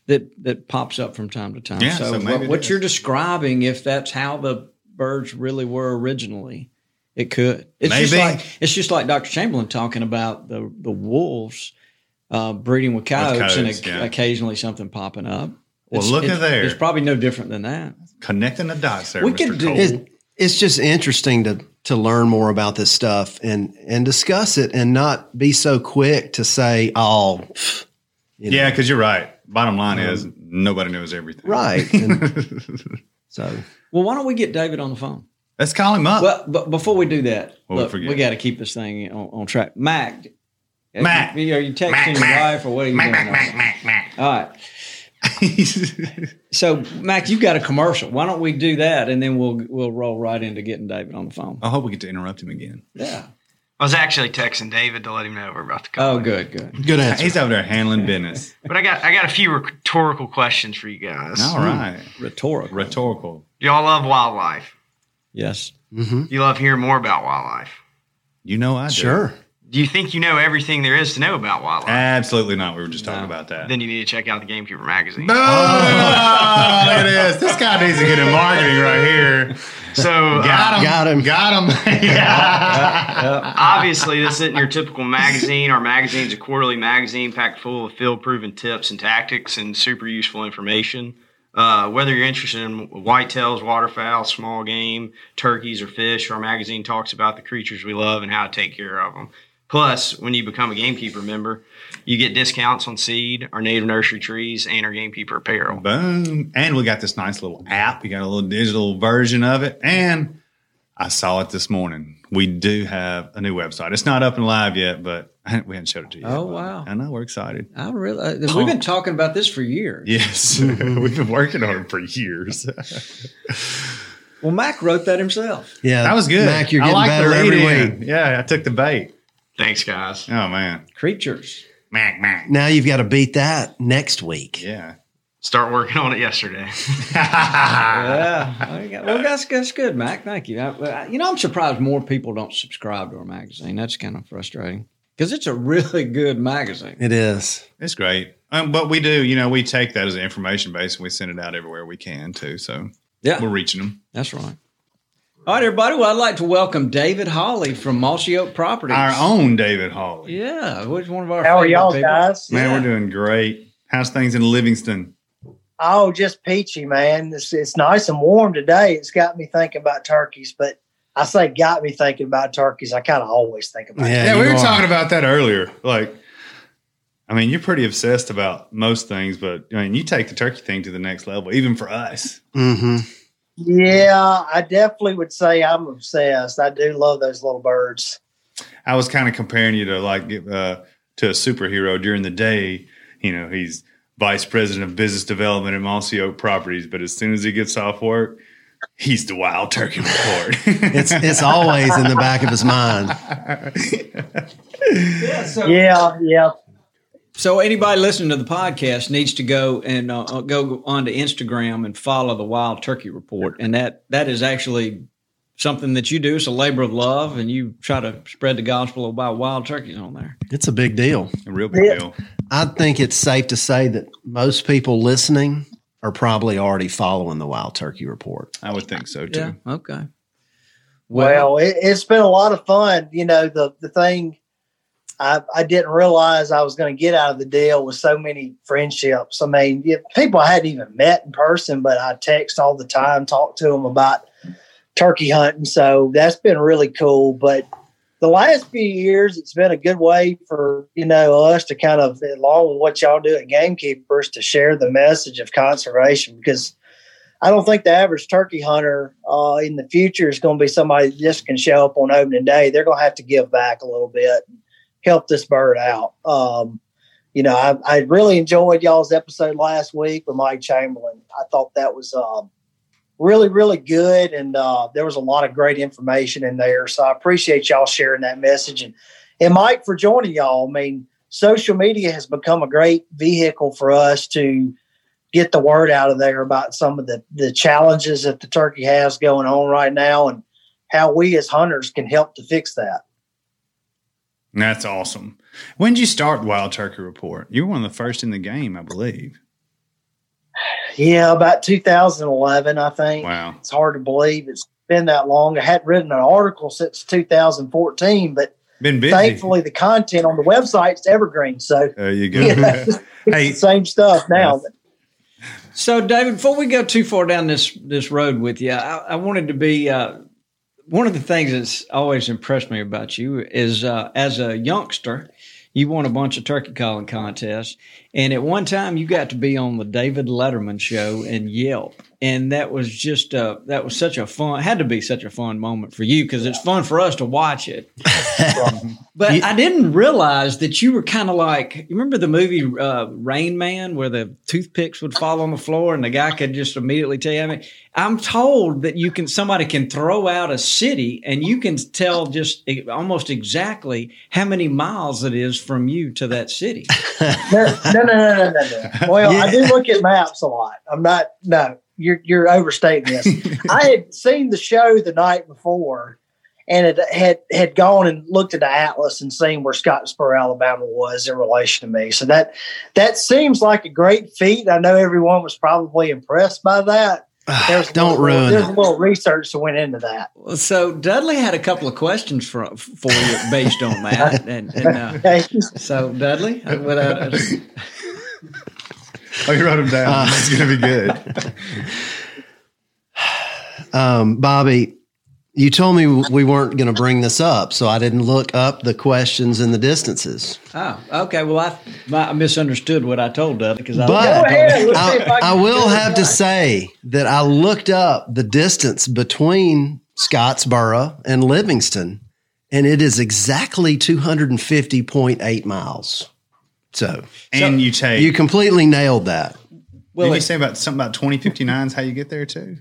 Speaker 3: that that pops up from time to time.
Speaker 2: Yeah,
Speaker 3: so
Speaker 2: so maybe
Speaker 3: what,
Speaker 2: it
Speaker 3: you're describing, if that's how the birds really were originally, it could. It's just
Speaker 2: Maybe.
Speaker 3: like it's just like Dr. Chamberlain talking about the the wolves uh, breeding with coyotes, and
Speaker 2: coyotes,
Speaker 3: oc-
Speaker 2: yeah.
Speaker 3: occasionally something popping up.
Speaker 2: Well,
Speaker 3: It's-
Speaker 2: look at there.
Speaker 3: It's probably no different than that.
Speaker 2: connecting the dots there.
Speaker 3: We
Speaker 2: Mr.
Speaker 3: could
Speaker 2: Cole.
Speaker 4: It, it's just interesting to to learn more about this stuff and and discuss it and not be so quick to say, "Oh, you know.
Speaker 2: yeah, because you're right. Bottom line is nobody knows everything.
Speaker 4: right." And so
Speaker 3: Well, why don't we get David on the phone?
Speaker 2: Let's call him up.
Speaker 3: Well, but before we do that,
Speaker 2: Well, we
Speaker 3: look,
Speaker 2: forget.
Speaker 3: we got to keep this thing on, on track. Mac,
Speaker 2: Mac.
Speaker 3: are you, are you texting
Speaker 1: Mac,
Speaker 3: your
Speaker 1: Mac.
Speaker 3: wife or what are you
Speaker 1: Mac,
Speaker 3: doing?
Speaker 1: Mac, Mac, Mac, Mac.
Speaker 3: All right. So, Mac, you've got a commercial. Why don't we do that and then we'll we'll roll right into getting David on the phone?
Speaker 2: I hope we get to interrupt him again.
Speaker 3: Yeah.
Speaker 1: I was actually texting David to let him know we're about to call.
Speaker 3: Oh, good, good.
Speaker 4: good answer.
Speaker 2: He's over there handling business.
Speaker 1: But I got I got a few rhetorical questions for you guys.
Speaker 2: All right.
Speaker 3: Rhetorical.
Speaker 2: Rhetorical.
Speaker 1: Y'all love wildlife.
Speaker 3: Yes.
Speaker 4: hmm
Speaker 1: You love hearing more about wildlife.
Speaker 2: You know I do.
Speaker 4: Sure.
Speaker 1: Do you think you know everything there is to know about wildlife?
Speaker 2: Absolutely not. We were just talking
Speaker 3: No.
Speaker 2: about that.
Speaker 1: then you need to check out the Gamekeeper magazine.
Speaker 2: Oh, look at this. This guy needs to get in marketing right here.
Speaker 1: So uh,
Speaker 2: Got him.
Speaker 4: Got him.
Speaker 2: Got him. yeah.
Speaker 1: obviously, this isn't your typical magazine. Our magazine's a quarterly magazine packed full of field proven tips and tactics and super useful information. Uh, whether you're interested in whitetails, waterfowl, small game, turkeys, or fish, our magazine talks about the creatures we love and how to take care of them. Plus, when you become a Gamekeeper member, you get discounts on seed, our native nursery trees, and our Gamekeeper apparel.
Speaker 2: Boom. And we got this nice little app. We got a little digital version of it. And I saw it this morning. We do have a new website. It's not up and live yet, but we haven't showed it to you.
Speaker 3: Oh,
Speaker 2: yet.
Speaker 3: wow.
Speaker 2: I know we're excited.
Speaker 3: I really, uh, we've been talking about this for years.
Speaker 2: Yes. We've been working on it for years.
Speaker 3: Well, Mac wrote that himself.
Speaker 4: Yeah,
Speaker 2: that was good.
Speaker 4: Mac, you're
Speaker 2: I
Speaker 4: getting
Speaker 2: like
Speaker 4: better
Speaker 2: the
Speaker 4: every week.
Speaker 2: Yeah, I took the bait.
Speaker 1: Thanks, guys.
Speaker 2: Oh, man.
Speaker 3: Creatures.
Speaker 2: Mac, Mac.
Speaker 4: Now you've got to beat that next week.
Speaker 2: Yeah.
Speaker 1: Start working on it yesterday.
Speaker 3: Yeah. Well, you got- well, that's, that's good, Mac. Thank you. I, I- you know, I'm surprised more people don't subscribe to our magazine. That's kind of frustrating because it's a really good magazine.
Speaker 4: It is.
Speaker 2: It's great. Um, but we do, you know, we take that as an information base and we send it out everywhere we can too. So
Speaker 3: Yeah.
Speaker 2: we're reaching them.
Speaker 3: That's right. All right, everybody. Well, I'd like to welcome David Hawley from Mossy Oak Properties.
Speaker 2: Our own David Hawley.
Speaker 3: Yeah, which one of our
Speaker 7: How are y'all
Speaker 3: people.
Speaker 7: guys?
Speaker 2: Man,
Speaker 3: Yeah.
Speaker 2: we're doing great. How's things in Livingston?
Speaker 7: Oh, just peachy, man. It's, it's nice and warm today. It's got me thinking about turkeys, but I say got me thinking about turkeys. I kind of always think about
Speaker 4: Yeah,
Speaker 2: Yeah, we were
Speaker 4: are.
Speaker 2: talking about that earlier. Like, I mean, you're pretty obsessed about most things, but I mean, you take the turkey thing to the next level, even for us.
Speaker 4: Mm-hmm.
Speaker 7: Yeah, I definitely would say I'm obsessed. I do love those little birds.
Speaker 2: I was kind of comparing you to like uh, to a superhero during the day. You know, he's vice president of business development at Mossy Oak Properties, but as soon as he gets off work, he's the wild turkey report.
Speaker 4: It's it's always in the back of his mind.
Speaker 3: Yeah, so,
Speaker 7: Yeah, yeah.
Speaker 3: So anybody listening to the podcast needs to go and uh, uh, go onto Instagram and follow the Wild Turkey Report, and that that is actually something that you do. It's a labor of love, and you try to spread the gospel about wild turkeys on there.
Speaker 4: It's a big deal.
Speaker 2: a real big
Speaker 7: Yeah.
Speaker 2: deal.
Speaker 4: I think it's safe to say that most people listening are probably already following the Wild Turkey Report.
Speaker 2: I would think so too.
Speaker 3: Yeah. Okay.
Speaker 7: Well, it, it's been a lot of fun. You know, the the thing I, I didn't realize I was going to get out of the deal with so many friendships. I mean, people I hadn't even met in person, but I text all the time, talk to them about turkey hunting. So that's been really cool. But the last few years, it's been a good way for you know us to kind of, along with what y'all do at Gamekeepers, to share the message of conservation because I don't think the average turkey hunter uh, in the future is going to be somebody that just can show up on opening day. They're going to have to give back a little bit, help this bird out. Um, you know, I, I really enjoyed y'all's episode last week with Mike Chamberlain. I thought that was um, really, really good, and uh, there was a lot of great information in there. So I appreciate y'all sharing that message and and Mike for joining y'all. I mean, social media has become a great vehicle for us to get the word out of there about some of the, the challenges that the turkey has going on right now and how we as hunters can help to fix that.
Speaker 2: That's awesome. When did you start the Wild Turkey Report? You were one of the first in the game, I believe.
Speaker 7: Yeah, about 2011, I think.
Speaker 2: Wow.
Speaker 7: It's hard to believe it's been that long. I hadn't written an article since 2014, but
Speaker 2: Been busy.
Speaker 7: thankfully the content on the website's evergreen. So
Speaker 2: There you go.
Speaker 7: you know, it's
Speaker 2: Hey.
Speaker 7: the same stuff now.
Speaker 3: So, David, before we go too far down this this road with you, I, I wanted to be uh, one of the things that's always impressed me about you is uh, as a youngster, you won a bunch of turkey calling contests, and at one time you got to be on the David Letterman show and Yelp, and that was just uh, that was such a fun had to be such a fun moment for you because it's fun for us to watch it. But I didn't realize that you were kind of like you remember the movie uh, Rain Man where the toothpicks would fall on the floor and the guy could just immediately tell you. I mean, I'm told that you can somebody can throw out a city and you can tell just almost exactly how many miles it is from you to that city.
Speaker 7: No, no, no, no, no, no. no. Well, I do look at maps a lot. I'm not. No, you're you're overstating this. I had seen the show the night before, and it had had gone and looked at the atlas and seen where Scottsboro, Alabama, was in relation to me. So that that seems like a great feat. I know everyone was probably impressed by that. There's a
Speaker 4: Don't
Speaker 7: little-
Speaker 4: ruin
Speaker 7: There's a little research that went into that.
Speaker 3: So Dudley had a couple of questions for for you based on that, and, and uh,
Speaker 7: Okay.
Speaker 3: so Dudley, uh, without,
Speaker 2: Oh, you wrote them down. it's going to be good.
Speaker 4: Um, Bobby, you told me we weren't going to bring this up, so I didn't look up the questions and the distances.
Speaker 3: oh, okay. Well, I, I misunderstood what I told Dudley because I
Speaker 4: But
Speaker 7: Go ahead. Let's
Speaker 4: I,
Speaker 7: I
Speaker 4: I will have to say that I looked up the distance between Scottsboro and Livingston, and it is exactly 250.8 miles. So
Speaker 2: And you take.
Speaker 4: you completely nailed that.
Speaker 3: well,
Speaker 2: did you say about something about 2059 is how you get there too?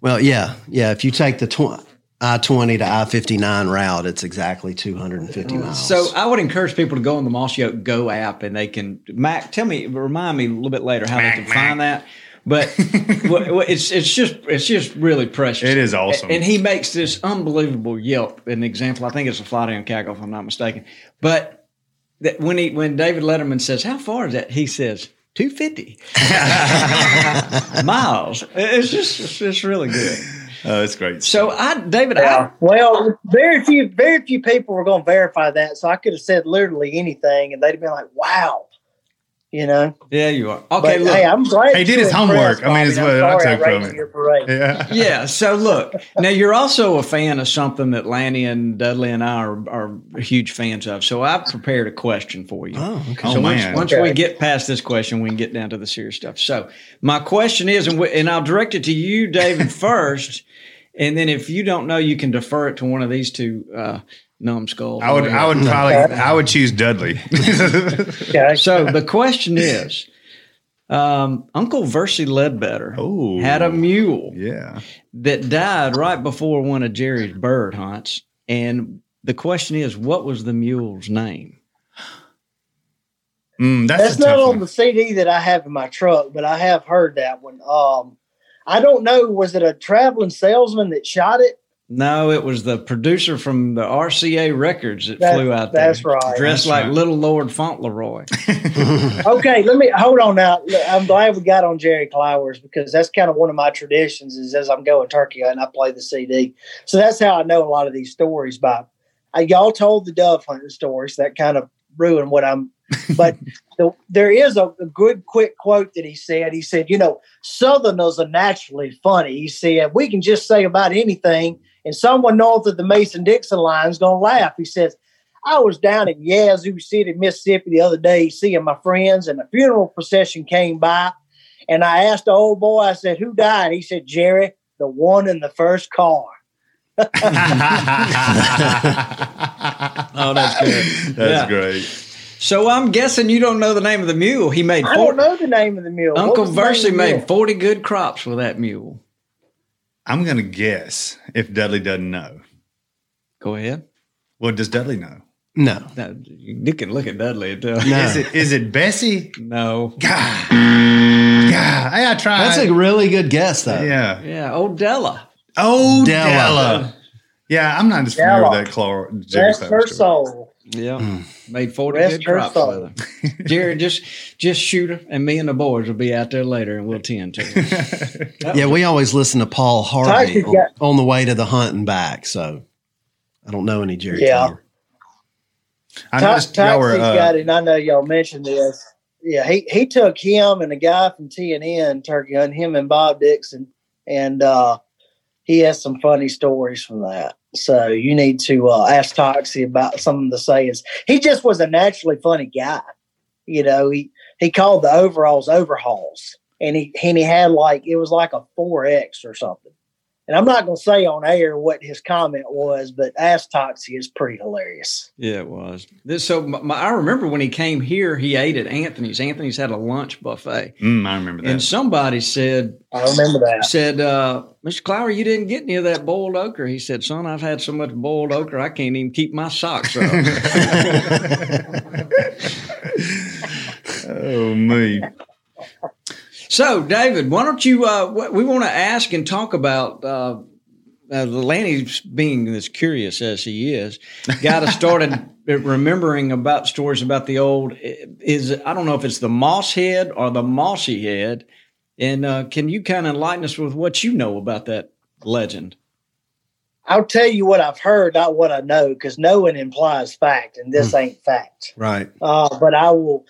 Speaker 4: Well, yeah, yeah. If you take the tw- I 20 to I 59 route, it's exactly 250 mm-hmm. miles.
Speaker 3: So I would encourage people to go on the Mossy Oak Go app and they can Mac tell me remind me a little bit later how they can find that. But well, well, it's it's just it's just really precious.
Speaker 2: It is awesome.
Speaker 3: And he makes this unbelievable Yelp an example. I think it's a fly down cackle if I'm not mistaken. But that when he when David Letterman says how far is that he says 250 miles. It's just it's, it's really good.
Speaker 2: Oh, it's great.
Speaker 3: So I David I,
Speaker 7: Well, very few, very few people were going to verify that, so I could have said literally anything, and they'd have been like, "Wow," you know.
Speaker 3: yeah you are
Speaker 7: But
Speaker 3: okay. look,
Speaker 7: hey, I'm glad
Speaker 2: He did his homework. I mean, it's what
Speaker 7: I'm
Speaker 2: I
Speaker 7: sorry
Speaker 2: took from
Speaker 7: raised
Speaker 2: it. Yeah.
Speaker 3: Yeah. So look, now you're also a fan of something that Lanny and Dudley and I are, are huge fans of. So I've prepared a question for you.
Speaker 4: oh, okay.
Speaker 2: Oh,
Speaker 3: so once, once
Speaker 7: Okay.
Speaker 3: we get past this question, we can get down to the serious stuff. So my question is, and, we, and I'll direct it to you, David, first, and then if you don't know, you can defer it to one of these two uh, numbskulls.
Speaker 2: I would, I would probably, I would choose Dudley.
Speaker 7: Okay.
Speaker 3: So the question is, um, Uncle Versey Ledbetter
Speaker 2: Oh.
Speaker 3: had a mule.
Speaker 2: yeah.
Speaker 3: that died right before one of Jerry's bird hunts. And the question is, what was the mule's name?
Speaker 2: Mm, that's,
Speaker 7: That's not on
Speaker 2: one.
Speaker 7: the CD that I have in my truck, but I have heard that one. Um, I don't know. Was it a traveling salesman that shot it?
Speaker 3: No, it was the producer from the RCA Records that,
Speaker 7: That-
Speaker 3: flew out there.
Speaker 7: that's right.
Speaker 3: Dressed
Speaker 2: That's
Speaker 3: like
Speaker 2: right.
Speaker 3: Little Lord Fauntleroy.
Speaker 7: Okay, let me hold on now. I'm glad we got on Jerry Clowers because that's kind of one of my traditions. Is as I'm going turkey and I play the CD, so that's how I know a lot of these stories. By uh, y'all told the dove hunting stories that kind of ruined what I'm. But the, there is a, a good quick quote that he said. He said, "You know, Southerners are naturally funny." He said, "We can just say about anything, and someone north of the Mason Dixon line is going to laugh." He says. I was down in Yazoo City, Mississippi the other day seeing my friends, and a funeral procession came by. And I asked the old boy, I said, Who died? He said, Jerry, the one in the first car.
Speaker 3: Oh, that's good.
Speaker 2: That's
Speaker 3: Yeah.
Speaker 2: great.
Speaker 3: So I'm guessing you don't know the name of the mule. He made
Speaker 7: I
Speaker 3: 40,
Speaker 7: don't know the name of the mule.
Speaker 3: Uncle
Speaker 7: was the name of
Speaker 3: Versey
Speaker 7: the
Speaker 3: made
Speaker 7: mule?
Speaker 3: 40 good crops with that mule.
Speaker 2: I'm going to guess if Dudley doesn't know.
Speaker 3: Go ahead.
Speaker 2: Well, does Dudley know?
Speaker 4: no,
Speaker 3: No, you can look at Dudley. and tell.
Speaker 4: no.
Speaker 2: Is it is it Bessie?
Speaker 3: No.
Speaker 2: God. God. Hey, I tried.
Speaker 4: That's a really good guess, though.
Speaker 2: yeah.
Speaker 3: Yeah, old Della.
Speaker 2: Oh,
Speaker 4: Della.
Speaker 2: Della. Yeah, I'm not as familiar with that Clara. Jerry
Speaker 7: Rest her
Speaker 2: story.
Speaker 7: soul.
Speaker 3: Yeah, made forty
Speaker 7: Rest
Speaker 3: good
Speaker 7: her
Speaker 3: crops
Speaker 7: soul.
Speaker 3: with her. Jerry, just just shoot her, and me and the boys will be out there later, and we'll tend to. her.
Speaker 4: Yeah, we always listen to Paul Harvey on,
Speaker 7: got-
Speaker 4: on the way to the hunt and back. So I don't know any Jerry.
Speaker 7: Yeah.
Speaker 4: Clower.
Speaker 2: I
Speaker 7: Ta-
Speaker 2: noticed y'all were. Uh,
Speaker 7: got it, and I know y'all mentioned this. Yeah, he, he took him and a guy from TNN turkey hunting, him and Bob Dixon, and uh, he has some funny stories from that. So you need to uh, ask Toxie about some of the sayings. He just was a naturally funny guy. You know, he he called the overalls overhauls, and he and he had like it was like a four X or something. And I'm not going to say on air what his comment was, but ask Toxie is pretty hilarious.
Speaker 3: yeah, it was. This so my, my- I remember when he came here, he ate at Anthony's. Anthony's had a lunch buffet,
Speaker 2: mm, I remember that.
Speaker 3: and somebody said
Speaker 7: I remember that.
Speaker 3: said, uh, "Mr. Clower, you didn't get any of that boiled okra." He said, "Son, I've had so much boiled okra, I can't even keep my socks up."
Speaker 2: oh me.
Speaker 3: So, David, why don't you? Uh, we want to ask and talk about uh, uh, Lanny, being as curious as he is, got us started remembering about stories about the old. Is I don't know if it's the Moss Head or the Mossy Head, And uh, can you kind of enlighten us with what you know about that legend?
Speaker 7: I'll tell you what I've heard, not what I know, because knowing implies fact, and this ain't fact.
Speaker 4: Right.
Speaker 7: Uh, but I will.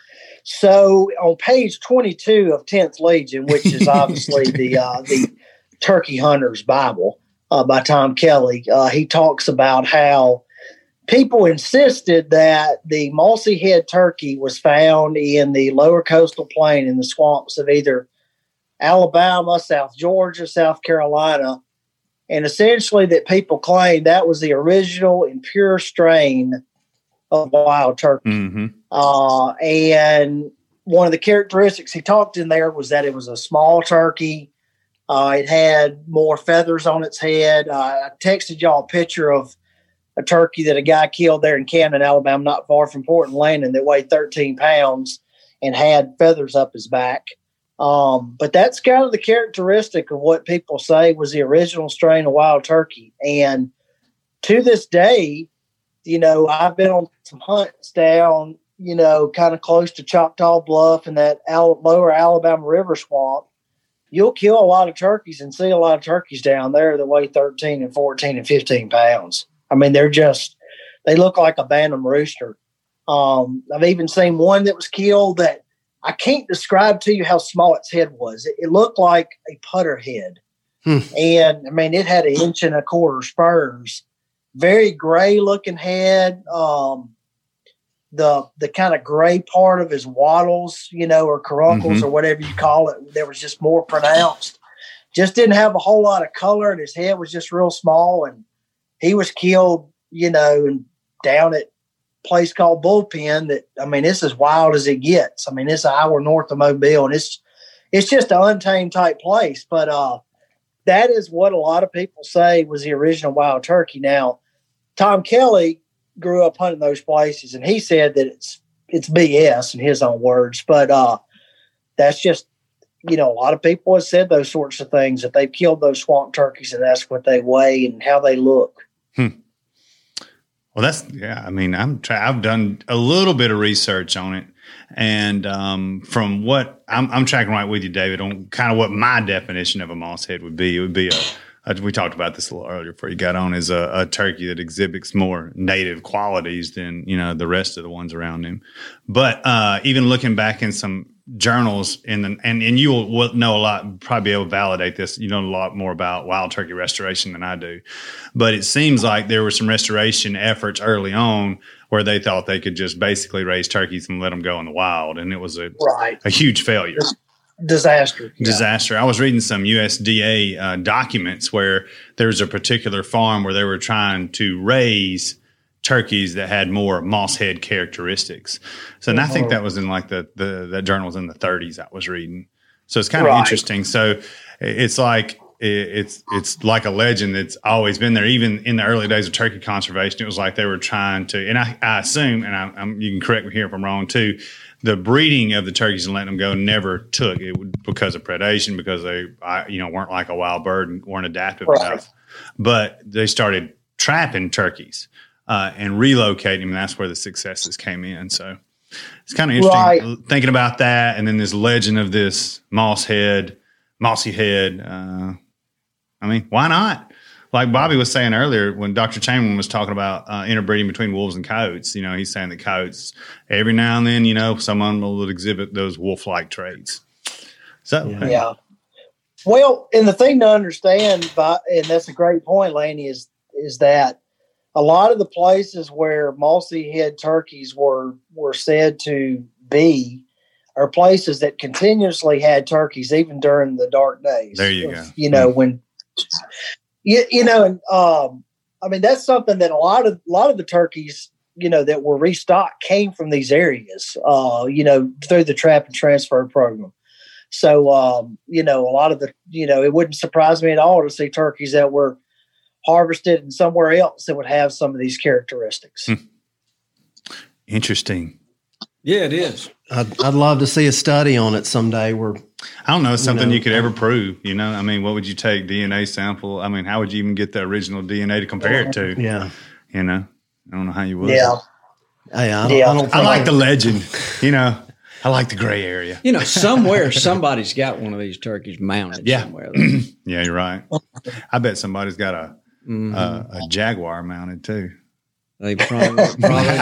Speaker 7: So on page 22 of 10th Legion, which is obviously the uh, the Turkey Hunter's Bible uh, by Tom Kelly, uh, he talks about how people insisted that the mossy head turkey was found in the lower coastal plain in the swamps of either Alabama, South Georgia, South Carolina, and essentially that people claimed that was the original and pure strain of wild turkey.
Speaker 2: Mm-hmm.
Speaker 7: Uh, and one of the characteristics he talked in there was that it was a small turkey. Uh, it had more feathers on its head. Uh, I texted y'all a picture of a turkey that a guy killed there in Camden, Alabama, not far from Portland Landing, that weighed 13 pounds and had feathers up his back. Um, but that's kind of the characteristic of what people say was the original strain of wild turkey. And to this day, you know, I've been on some hunts down, you know, kind of close to Choctaw Bluff and that Al- lower Alabama River swamp. You'll kill a lot of turkeys and see a lot of turkeys down there that weigh 13 and 14 and 15 pounds. I mean, they're just, they look like a bantam rooster. Um, I've even seen one that was killed that I can't describe to you how small its head was. It, it looked like a putter head.
Speaker 4: Hmm.
Speaker 7: And I mean, it had an inch and a quarter spurs, very gray looking head. Um, the the kind of gray part of his wattles, you know, or caruncles
Speaker 2: Mhm.
Speaker 7: or whatever you call it, there was just more pronounced. Just didn't have a whole lot of color, and his head was just real small. And he was killed, you know, and down at a place called Bullpen. That I mean, it's as wild as it gets. I mean, it's an hour north of Mobile, and it's it's just an untamed type place. But uh, that is what a lot of people say was the original wild turkey. Now, Tom Kelly grew up hunting those places, and he said that it's it's BS in his own words. But uh, that's just you know a lot of people have said those sorts of things that they've killed those swamp turkeys, and that's what they weigh and how they look.
Speaker 2: Well, that's yeah. I mean, I'm I've done a little bit of research on it, and um, from what I'm, I'm tracking right with you, David, on kind of what my definition of a moss head would be. It would be a we talked about this a little earlier before you got on, is a, a turkey that exhibits more native qualities than you know the rest of the ones around him. But uh, even looking back in some journals in the and and you will, will know a lot probably be able to validate this. You know a lot more about wild turkey restoration than i do. But it seems like there were some restoration efforts early on where they thought they could just basically raise turkeys and let them go in the wild and it was a,
Speaker 7: Right,
Speaker 2: a huge failure
Speaker 7: disaster. Yeah.
Speaker 2: disaster. I was reading some USDA uh, documents where there's a particular farm where they were trying to raise turkeys that had more moss head characteristics. So, and I think that was in like the the that journal was in the 30s. I was reading. So it's kind of
Speaker 7: Right.
Speaker 2: interesting. So it's like it's it's like a legend that's always been there. Even in the early days of turkey conservation, it was like they were trying to. And I, I assume, and I, I'm, you can correct me here if I'm wrong too. The breeding of the turkeys and letting them go never took it would, because of predation, because they I, you know weren't like a wild bird and weren't adaptive
Speaker 7: Right.
Speaker 2: enough. But they started trapping turkeys uh, and relocating them. And that's where the successes came in. So it's kind of interesting
Speaker 7: Right.
Speaker 2: thinking about that, and then this legend of this moss head, mossy head. Uh, I mean, why not? Like Bobby was saying earlier, when Dr. Chamberlain was talking about uh, interbreeding between wolves and coyotes, you know, he's saying that coyotes, every now and then, you know, someone will exhibit those wolf-like traits. So, hey,
Speaker 7: Yeah. Well, and the thing to understand, by, and that's a great point, Lanny, is is that a lot of the places where mossy head turkeys were were said to be are places that continuously had turkeys even during the dark days.
Speaker 2: There you
Speaker 7: of-
Speaker 2: go.
Speaker 7: You know when you, you know, and um, I mean that's something that a lot of a lot of the turkeys you know that were restocked came from these areas. Uh, you know through the trap and transfer program. So, um, you know, a lot of the, you know, it wouldn't surprise me at all to see turkeys that were harvested in somewhere else that would have some of these characteristics.
Speaker 2: interesting.
Speaker 3: Yeah, it is.
Speaker 4: I'd, I'd love to see a study on it someday. Where
Speaker 2: I don't know something
Speaker 4: know,
Speaker 2: you could ever prove. You know, I mean, what would you take DNA sample? I mean, how would you even get the original DNA to compare it to?
Speaker 4: yeah,
Speaker 2: You know, I don't know how you would.
Speaker 7: Yeah.
Speaker 4: hey, I don't,
Speaker 7: Yeah.
Speaker 4: I don't
Speaker 2: I
Speaker 4: think
Speaker 2: like the legend. You know, I like the gray area.
Speaker 3: You know, somewhere somebody's got one of these turkeys mounted
Speaker 2: Yeah.
Speaker 3: somewhere.
Speaker 2: Yeah, you're right. I bet somebody's got a
Speaker 3: Mhm.
Speaker 2: a, a jaguar mounted too.
Speaker 3: They probably, probably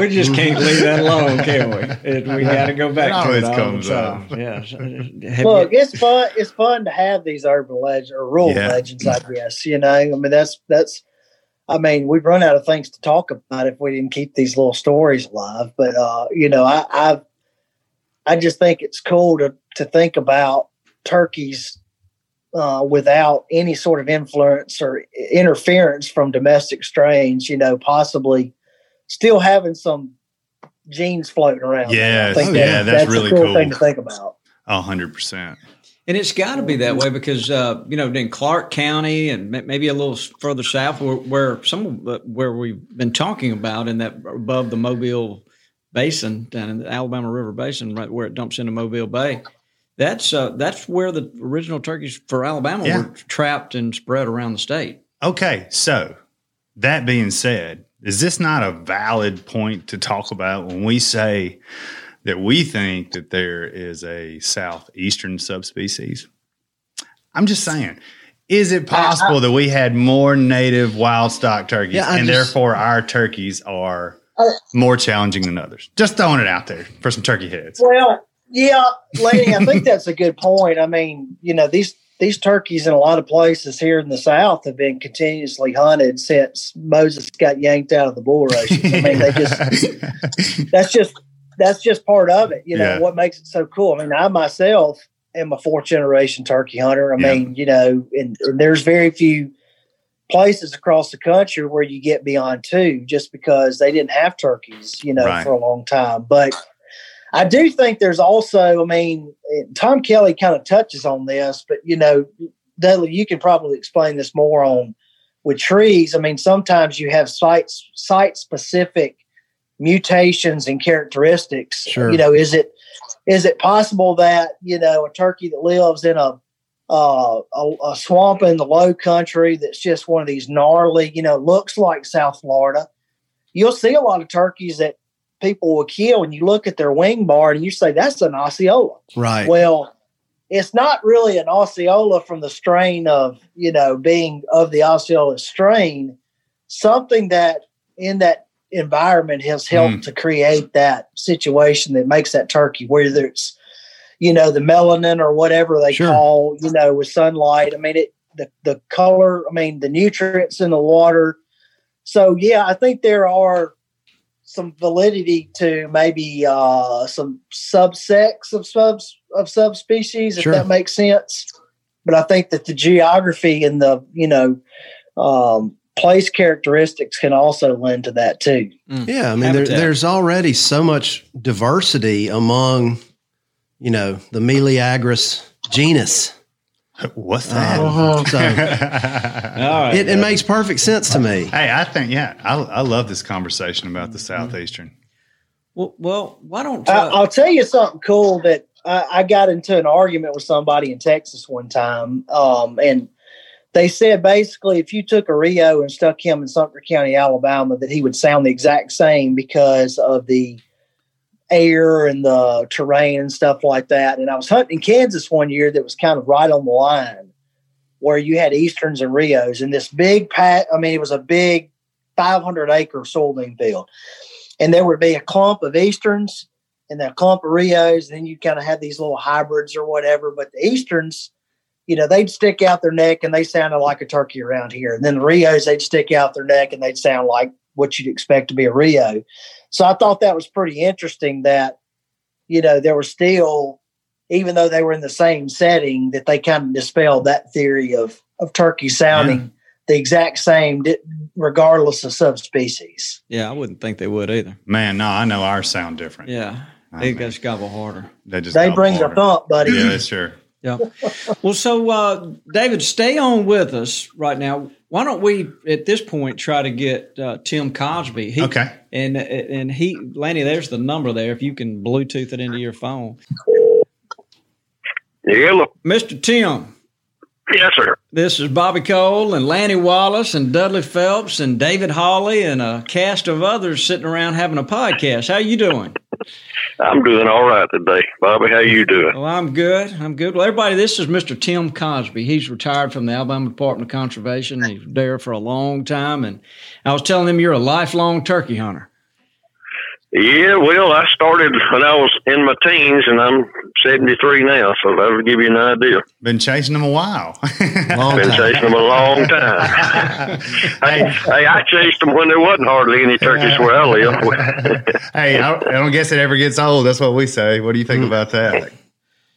Speaker 3: we just can't leave that alone, can we? It, we got to go back
Speaker 2: It
Speaker 3: to
Speaker 2: always
Speaker 3: it
Speaker 2: comes
Speaker 3: the
Speaker 2: up.
Speaker 3: Yeah.
Speaker 7: Look,
Speaker 3: you-
Speaker 7: it's fun. It's fun to have these urban legends or rural
Speaker 2: Yeah.
Speaker 7: legends. I guess you know. I mean, that's that's. I mean, we'd run out of things to talk about if we didn't keep these little stories alive. But uh, you know, I I, I just think it's cool to to think about turkeys uh, without any sort of influence or interference from domestic strains. You know, possibly still having some genes floating around.
Speaker 2: Yes.
Speaker 7: I think
Speaker 2: Oh,
Speaker 7: that-
Speaker 2: yeah, that's really
Speaker 7: a cool,
Speaker 2: cool.
Speaker 7: thing to think about.
Speaker 2: A hundred percent.
Speaker 3: And it's got to be that way because uh, you know in Clarke County and maybe a little further south, where, where some where we've been talking about in that above the Mobile Basin down in the Alabama River Basin, right where it dumps into Mobile Bay. That's uh, that's where the original turkeys for Alabama
Speaker 2: Yeah.
Speaker 3: were trapped and spread around the state.
Speaker 2: Okay, so that being said, is this not a valid point to talk about when we say that we think that there is a southeastern subspecies? I'm just saying, is it possible that we had more native wild stock turkeys
Speaker 4: Yeah,
Speaker 2: and
Speaker 4: just-
Speaker 2: therefore our turkeys are more challenging than others? Just throwing it out there for some turkey heads.
Speaker 7: Well, yeah, Lanny, I think that's a good point. I mean, you know, these these turkeys in a lot of places here in the South have been continuously hunted since Moses got yanked out of the bull races. I mean, they just that's just that's just part of it. You know
Speaker 2: Yeah.
Speaker 7: what makes it so cool. I mean, I myself am a fourth generation turkey hunter. I
Speaker 2: Yeah.
Speaker 7: mean, you know, and, and there's very few places across the country where you get beyond two just because they didn't have turkeys, you know,
Speaker 2: Right.
Speaker 7: for a long time. But I do think there's also, I mean, Tom Kelly kind of touches on this, but you know, Dudley, you can probably explain this more on with trees. I mean, sometimes you have site site specific mutations and characteristics.
Speaker 4: Sure.
Speaker 7: You know, is it is it possible that you know a turkey that lives in a uh, a, a swamp in the low country that's just one of these gnarly, you know, looks like South Florida. You'll see a lot of turkeys that people will kill, and you look at their wing bar and you say that's an Osceola.
Speaker 4: Right.
Speaker 7: Well, it's not really an Osceola from the strain of, you know, being of the Osceola strain. Something that in that environment has helped hmm. to create that situation that makes that turkey, whether it's, you know, the melanin or whatever they
Speaker 4: Sure.
Speaker 7: call, you know, with sunlight. I mean, it, the, the color, I mean, the nutrients in the water. So, yeah, I think there are some validity to maybe uh, some subsects of subs of subspecies, if
Speaker 4: Sure.
Speaker 7: that makes sense. But I think that the geography and the you know um, place characteristics can also lend to that too.
Speaker 4: Yeah, I mean, there, there's already so much diversity among, you know, the Meleagris genus.
Speaker 2: What's that?
Speaker 4: So
Speaker 3: All right.
Speaker 4: it, it makes perfect sense to me.
Speaker 2: Hey, I think yeah, I, I love this conversation about the southeastern.
Speaker 3: well, well, why don't
Speaker 7: I,
Speaker 3: uh,
Speaker 7: I'll tell you something cool that I, I got into an argument with somebody in Texas one time, um, and they said basically if you took a Rio and stuck him in Sumter County, Alabama, that he would sound the exact same because of the air and the terrain and stuff like that. And I was hunting in Kansas one year that was kind of right on the line where you had Easterns and Rios and this big pat. I mean, it was a big 500 acre soybean field. And there would be a clump of Easterns and a clump of Rios. And then you kind of have these little hybrids or whatever. But the Easterns, you know, they'd stick out their neck and they sounded like a turkey around here. And then the Rios, they'd stick out their neck and they'd sound like what you'd expect to be a Rio. So I thought that was pretty interesting that, you know, there were still, even though they were in the same setting, that they kind of dispelled that theory of, of turkey sounding the exact same, regardless of subspecies.
Speaker 3: yeah, I wouldn't think they would either.
Speaker 2: Man, no, I know ours sound different.
Speaker 3: Yeah,
Speaker 2: I
Speaker 3: they
Speaker 2: mean,
Speaker 3: just gobble harder.
Speaker 2: they just
Speaker 7: They
Speaker 2: got
Speaker 7: bring the
Speaker 2: harder.
Speaker 7: thump, buddy.
Speaker 2: Yeah, sure.
Speaker 3: Yeah. Well, so uh, David, stay on with us right now. Why don't we, at this point, try to get uh, Tim Cosby? He,
Speaker 2: Okay.
Speaker 3: And and he, Lanny, there's the number there. If you can Bluetooth it into your phone,
Speaker 8: Hello.
Speaker 3: Mister Tim.
Speaker 8: Yes, sir.
Speaker 3: This is Bobby Cole and Lanny Wallace and Dudley Phelps and David Hawley and a cast of others sitting around having a podcast. How you doing?
Speaker 8: I'm doing all right today, Bobby. How you doing?
Speaker 3: Well, I'm good. I'm good. Well, everybody, this is Mr. Tim Cosby. He's retired from the Alabama Department of Conservation. He's there for a long time, and I was telling him you're a lifelong turkey hunter.
Speaker 8: Yeah, well, I started when I was in my teens, and I'm 73 now, so that'll give you an idea.
Speaker 2: Been chasing them a while.
Speaker 4: Long
Speaker 8: Been
Speaker 4: time.
Speaker 8: chasing them a long time. hey, hey, I chased them when there wasn't hardly any turkeys where I live.
Speaker 2: hey, I, I don't guess it ever gets old. That's what we say. What do you think hmm. about that?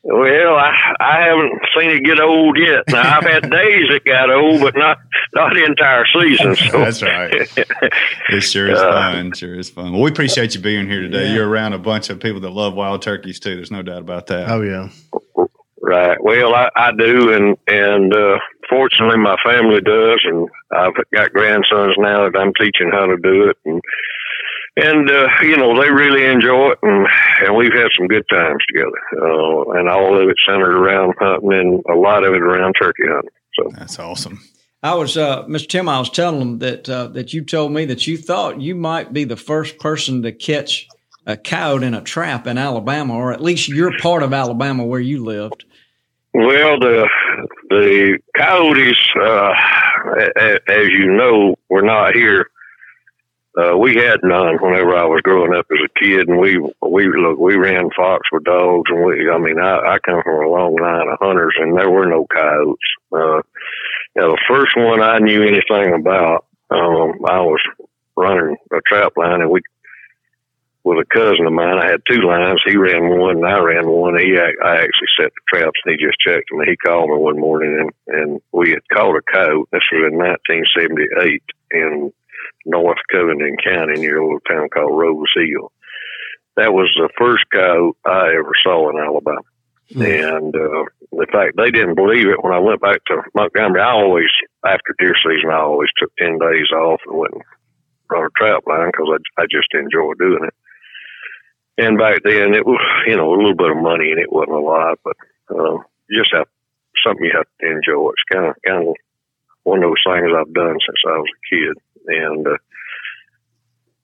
Speaker 8: Well, I I haven't seen it get old yet. Now I've had days that got old, but not not the entire season. So
Speaker 2: That's right. It sure is
Speaker 8: Uh,
Speaker 2: fun. Sure is fun. Well, we appreciate you being here today.
Speaker 3: Yeah.
Speaker 2: You're around a bunch of people that love wild turkeys too. There's no doubt about that.
Speaker 4: Oh yeah.
Speaker 8: Right. Well, I, I do, and and uh, fortunately, my family does, and I've got grandsons now that I'm teaching how to do it, and and uh, you know they really enjoy it, and and we've had some good times together, uh, and all of it centered around hunting, and a lot of it around turkey hunting. So
Speaker 2: That's awesome.
Speaker 3: I was, uh, Mr. Tim, I was telling them that uh, that you told me that you thought you might be the first person to catch a coyote in a trap in Alabama, or at least your part of Alabama where you lived.
Speaker 8: Well, the the coyotes, uh, a- a- as you know, were not here. Uh, we had none whenever I was growing up as a kid, and we we look we ran fox with dogs, and we I mean I, I come from a long line of hunters, and there were no coyotes. Uh, now the first one I knew anything about, um, I was running a trap line, and we with a cousin of mine. I had two lines. He ran one, and I ran one. He, I actually set the traps, and he just checked them. He called me one morning, and, and we had caught a coyote. This was in 1978 in North Covington County, near a little town called Rose Hill. That was the first coyote I ever saw in Alabama. And uh, in fact, they didn't believe it when I went back to Montgomery. I always, after deer season, I always took 10 days off and went and run a trap line because I, I just enjoy doing it. And back then, it was you know a little bit of money, and it wasn't a lot, but uh, you just have something you have to enjoy. It's kind of kind of one of those things I've done since I was a kid, and uh,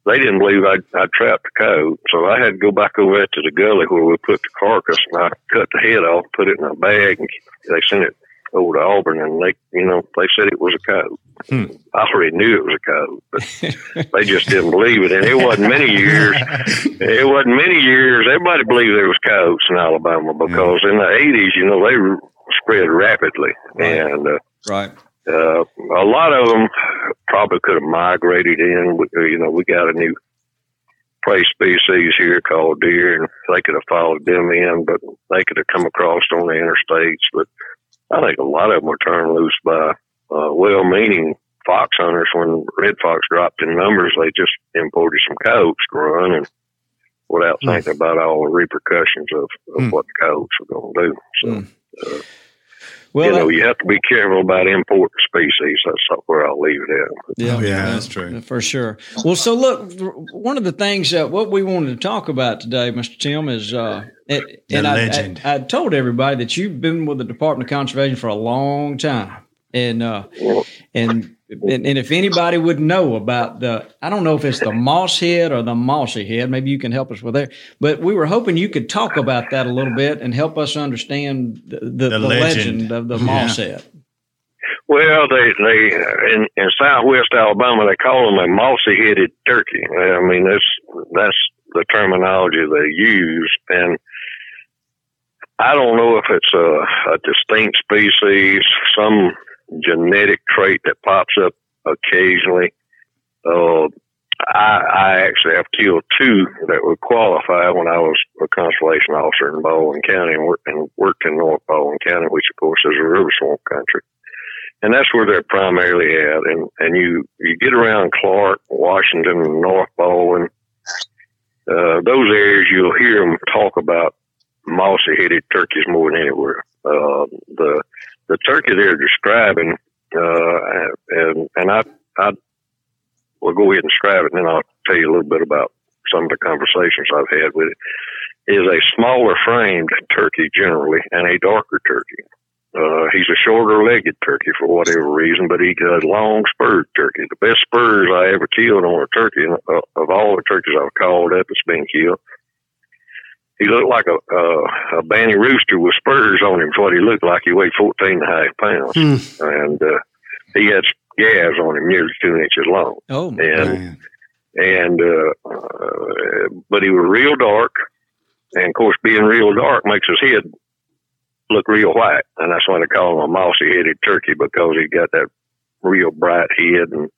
Speaker 8: they didn't believe I I trapped a coyote, so I had to go back over to the gully where we put the carcass, and I cut the head off, put it in a bag, and they sent it over to Auburn, and they you know they said it was a coyote. I already knew it was a coyote, but they just didn't believe it. And it wasn't many years. It wasn't many years. Everybody believed there was coyotes in Alabama because in the eighties, you know, they spread rapidly, and uh,
Speaker 3: Right.
Speaker 8: Uh, a lot of them probably could have migrated in. We- You know, we got a new prey species here called deer, and they could have followed them in, but they could have come across on the interstates. But I think a lot of them were turned loose by uh, well-meaning fox hunters. When red fox dropped in numbers, they just imported some coyotes to run, and without thinking about all the repercussions of, of
Speaker 2: Hmm.
Speaker 8: what the coyotes are going to do. So. uh,
Speaker 3: Well,
Speaker 8: you know, you have to be careful about importing species. That's where I'll leave it at.
Speaker 3: Yeah,
Speaker 2: Oh, yeah, that's true.
Speaker 3: For sure. Well, so look, one of the things that what we wanted to talk about today, Mr. Tim, is uh, it,
Speaker 2: The
Speaker 3: and I. I, I told everybody that you've been with the Department of Conservation for a long time, and uh, and. And, and if anybody would know about the, I don't know if it's the moss head or the mossy head, maybe you can help us with that. But we were hoping you could talk about that a little bit and help us understand the, the, the, legend.
Speaker 2: legend.
Speaker 3: of the
Speaker 2: Yeah.
Speaker 3: moss head.
Speaker 8: Well, they they in in Southwest Alabama they call them a mossy headed turkey. I mean that's that's the terminology they use, and I don't know if it's a, a distinct species, some genetic trait that pops up occasionally. Uh, I, I actually have killed two that would qualify when I was a conservation officer in Baldwin County and worked, and worked in North Baldwin County, which of course is a river swamp country and that's where they're primarily at. And and you you get around Clarke, Washington, North Baldwin, uh, those areas, you'll hear them talk about mossy-headed turkeys more than anywhere. Uh, the the turkey they're describing, uh, and and I I will go ahead and describe it, and then I'll tell you a little bit about some of the conversations I've had with it. Is a smaller framed turkey generally, and a darker turkey Uh, he's a shorter legged turkey for whatever reason, but he got long spurred turkey. The best spurs I ever killed on a turkey uh, of all the turkeys I've called up that's been killed. He looked like a, uh, a banny rooster with spurs on him. Is what he looked like. He weighed 14 and a half pounds.
Speaker 4: Hmm.
Speaker 8: And, uh, he had scabs on him nearly two inches long.
Speaker 3: Oh, my
Speaker 8: and,
Speaker 2: Man.
Speaker 8: and, uh, uh, but he was real dark. And of course, being real dark makes his head look real white, and that's why they call him a mossy-headed turkey because he got that real bright head and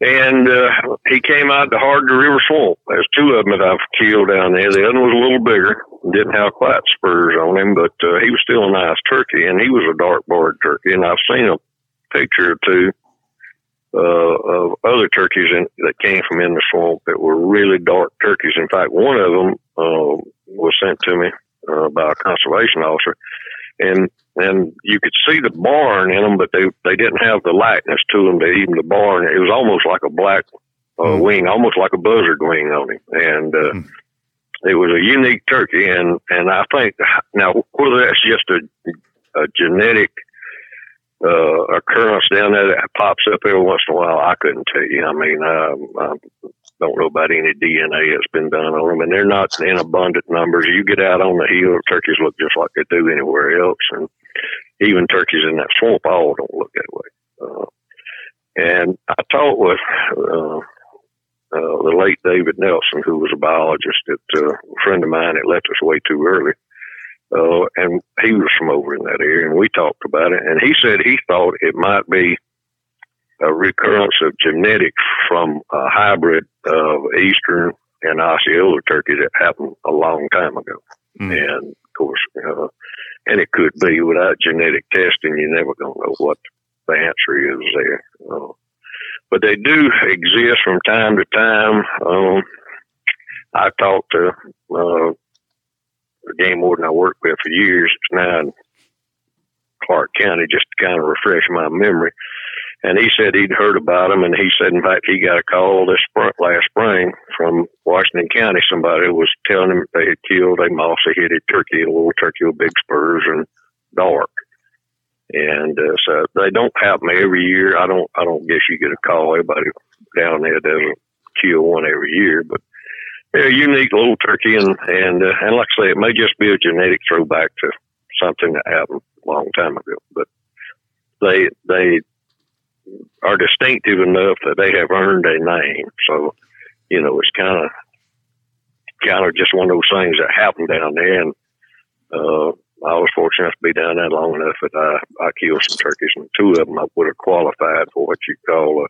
Speaker 8: and uh, he came out to Hard to River Swamp. There's two of them that I've killed down there. The other one was a little bigger, didn't have quite spurs on him, but uh, he was still a nice turkey, and he was a dark barred turkey. And I've seen a picture or two uh, of other turkeys in, that came from in the swamp that were really dark turkeys. In fact, one of them uh, was sent to me uh, by a conservation officer, and and you could see the barn in them, but they they didn't have the likeness to them. They even the barn, it was almost like a black uh, wing, almost like a buzzard wing on him, and. Uh, It was a unique turkey, and and I think now whether that's just a, a genetic uh, occurrence down there that pops up every once in a while, I couldn't tell you. I mean, um, I don't know about any DNA that's been done on them, and they're not in abundant numbers. You get out on the hill, turkeys look just like they do anywhere else, and even turkeys in that swamp all don't look that way. Uh, and I talked with uh, uh, the late David Nelson, who was a biologist, at, uh, a friend of mine that left us way too early. Uh, and he was from over in that area, and we talked about it. And he said he thought it might be a recurrence of genetics from a hybrid of eastern and Osceola turkey that happened a long time ago. And of course, uh, and it could be without genetic testing, you're never going to know what the answer is there. Uh, but they do exist from time to time. Um, I talked to uh, the game warden I worked with for years. Now in Clarke County, just to kind of refresh my memory. And he said he'd heard about them, and he said, in fact, he got a call this spring, last spring from Washington County. Somebody was telling him they had killed a mossy-headed turkey, a little turkey with big spurs and dark. And uh, so they don't happen every year. I don't. I don't guess you get a call. Everybody down there doesn't kill one every year, but they're a unique little turkey, and and uh, and like I say, it may just be a genetic throwback to something that happened a long time ago. But they they are distinctive enough that they have earned a name. So you know, it's kind of kind of just one of those things that happened down there, and uh, I was fortunate to be down there long enough that I I killed some turkeys, and two of them I would have qualified for what you call a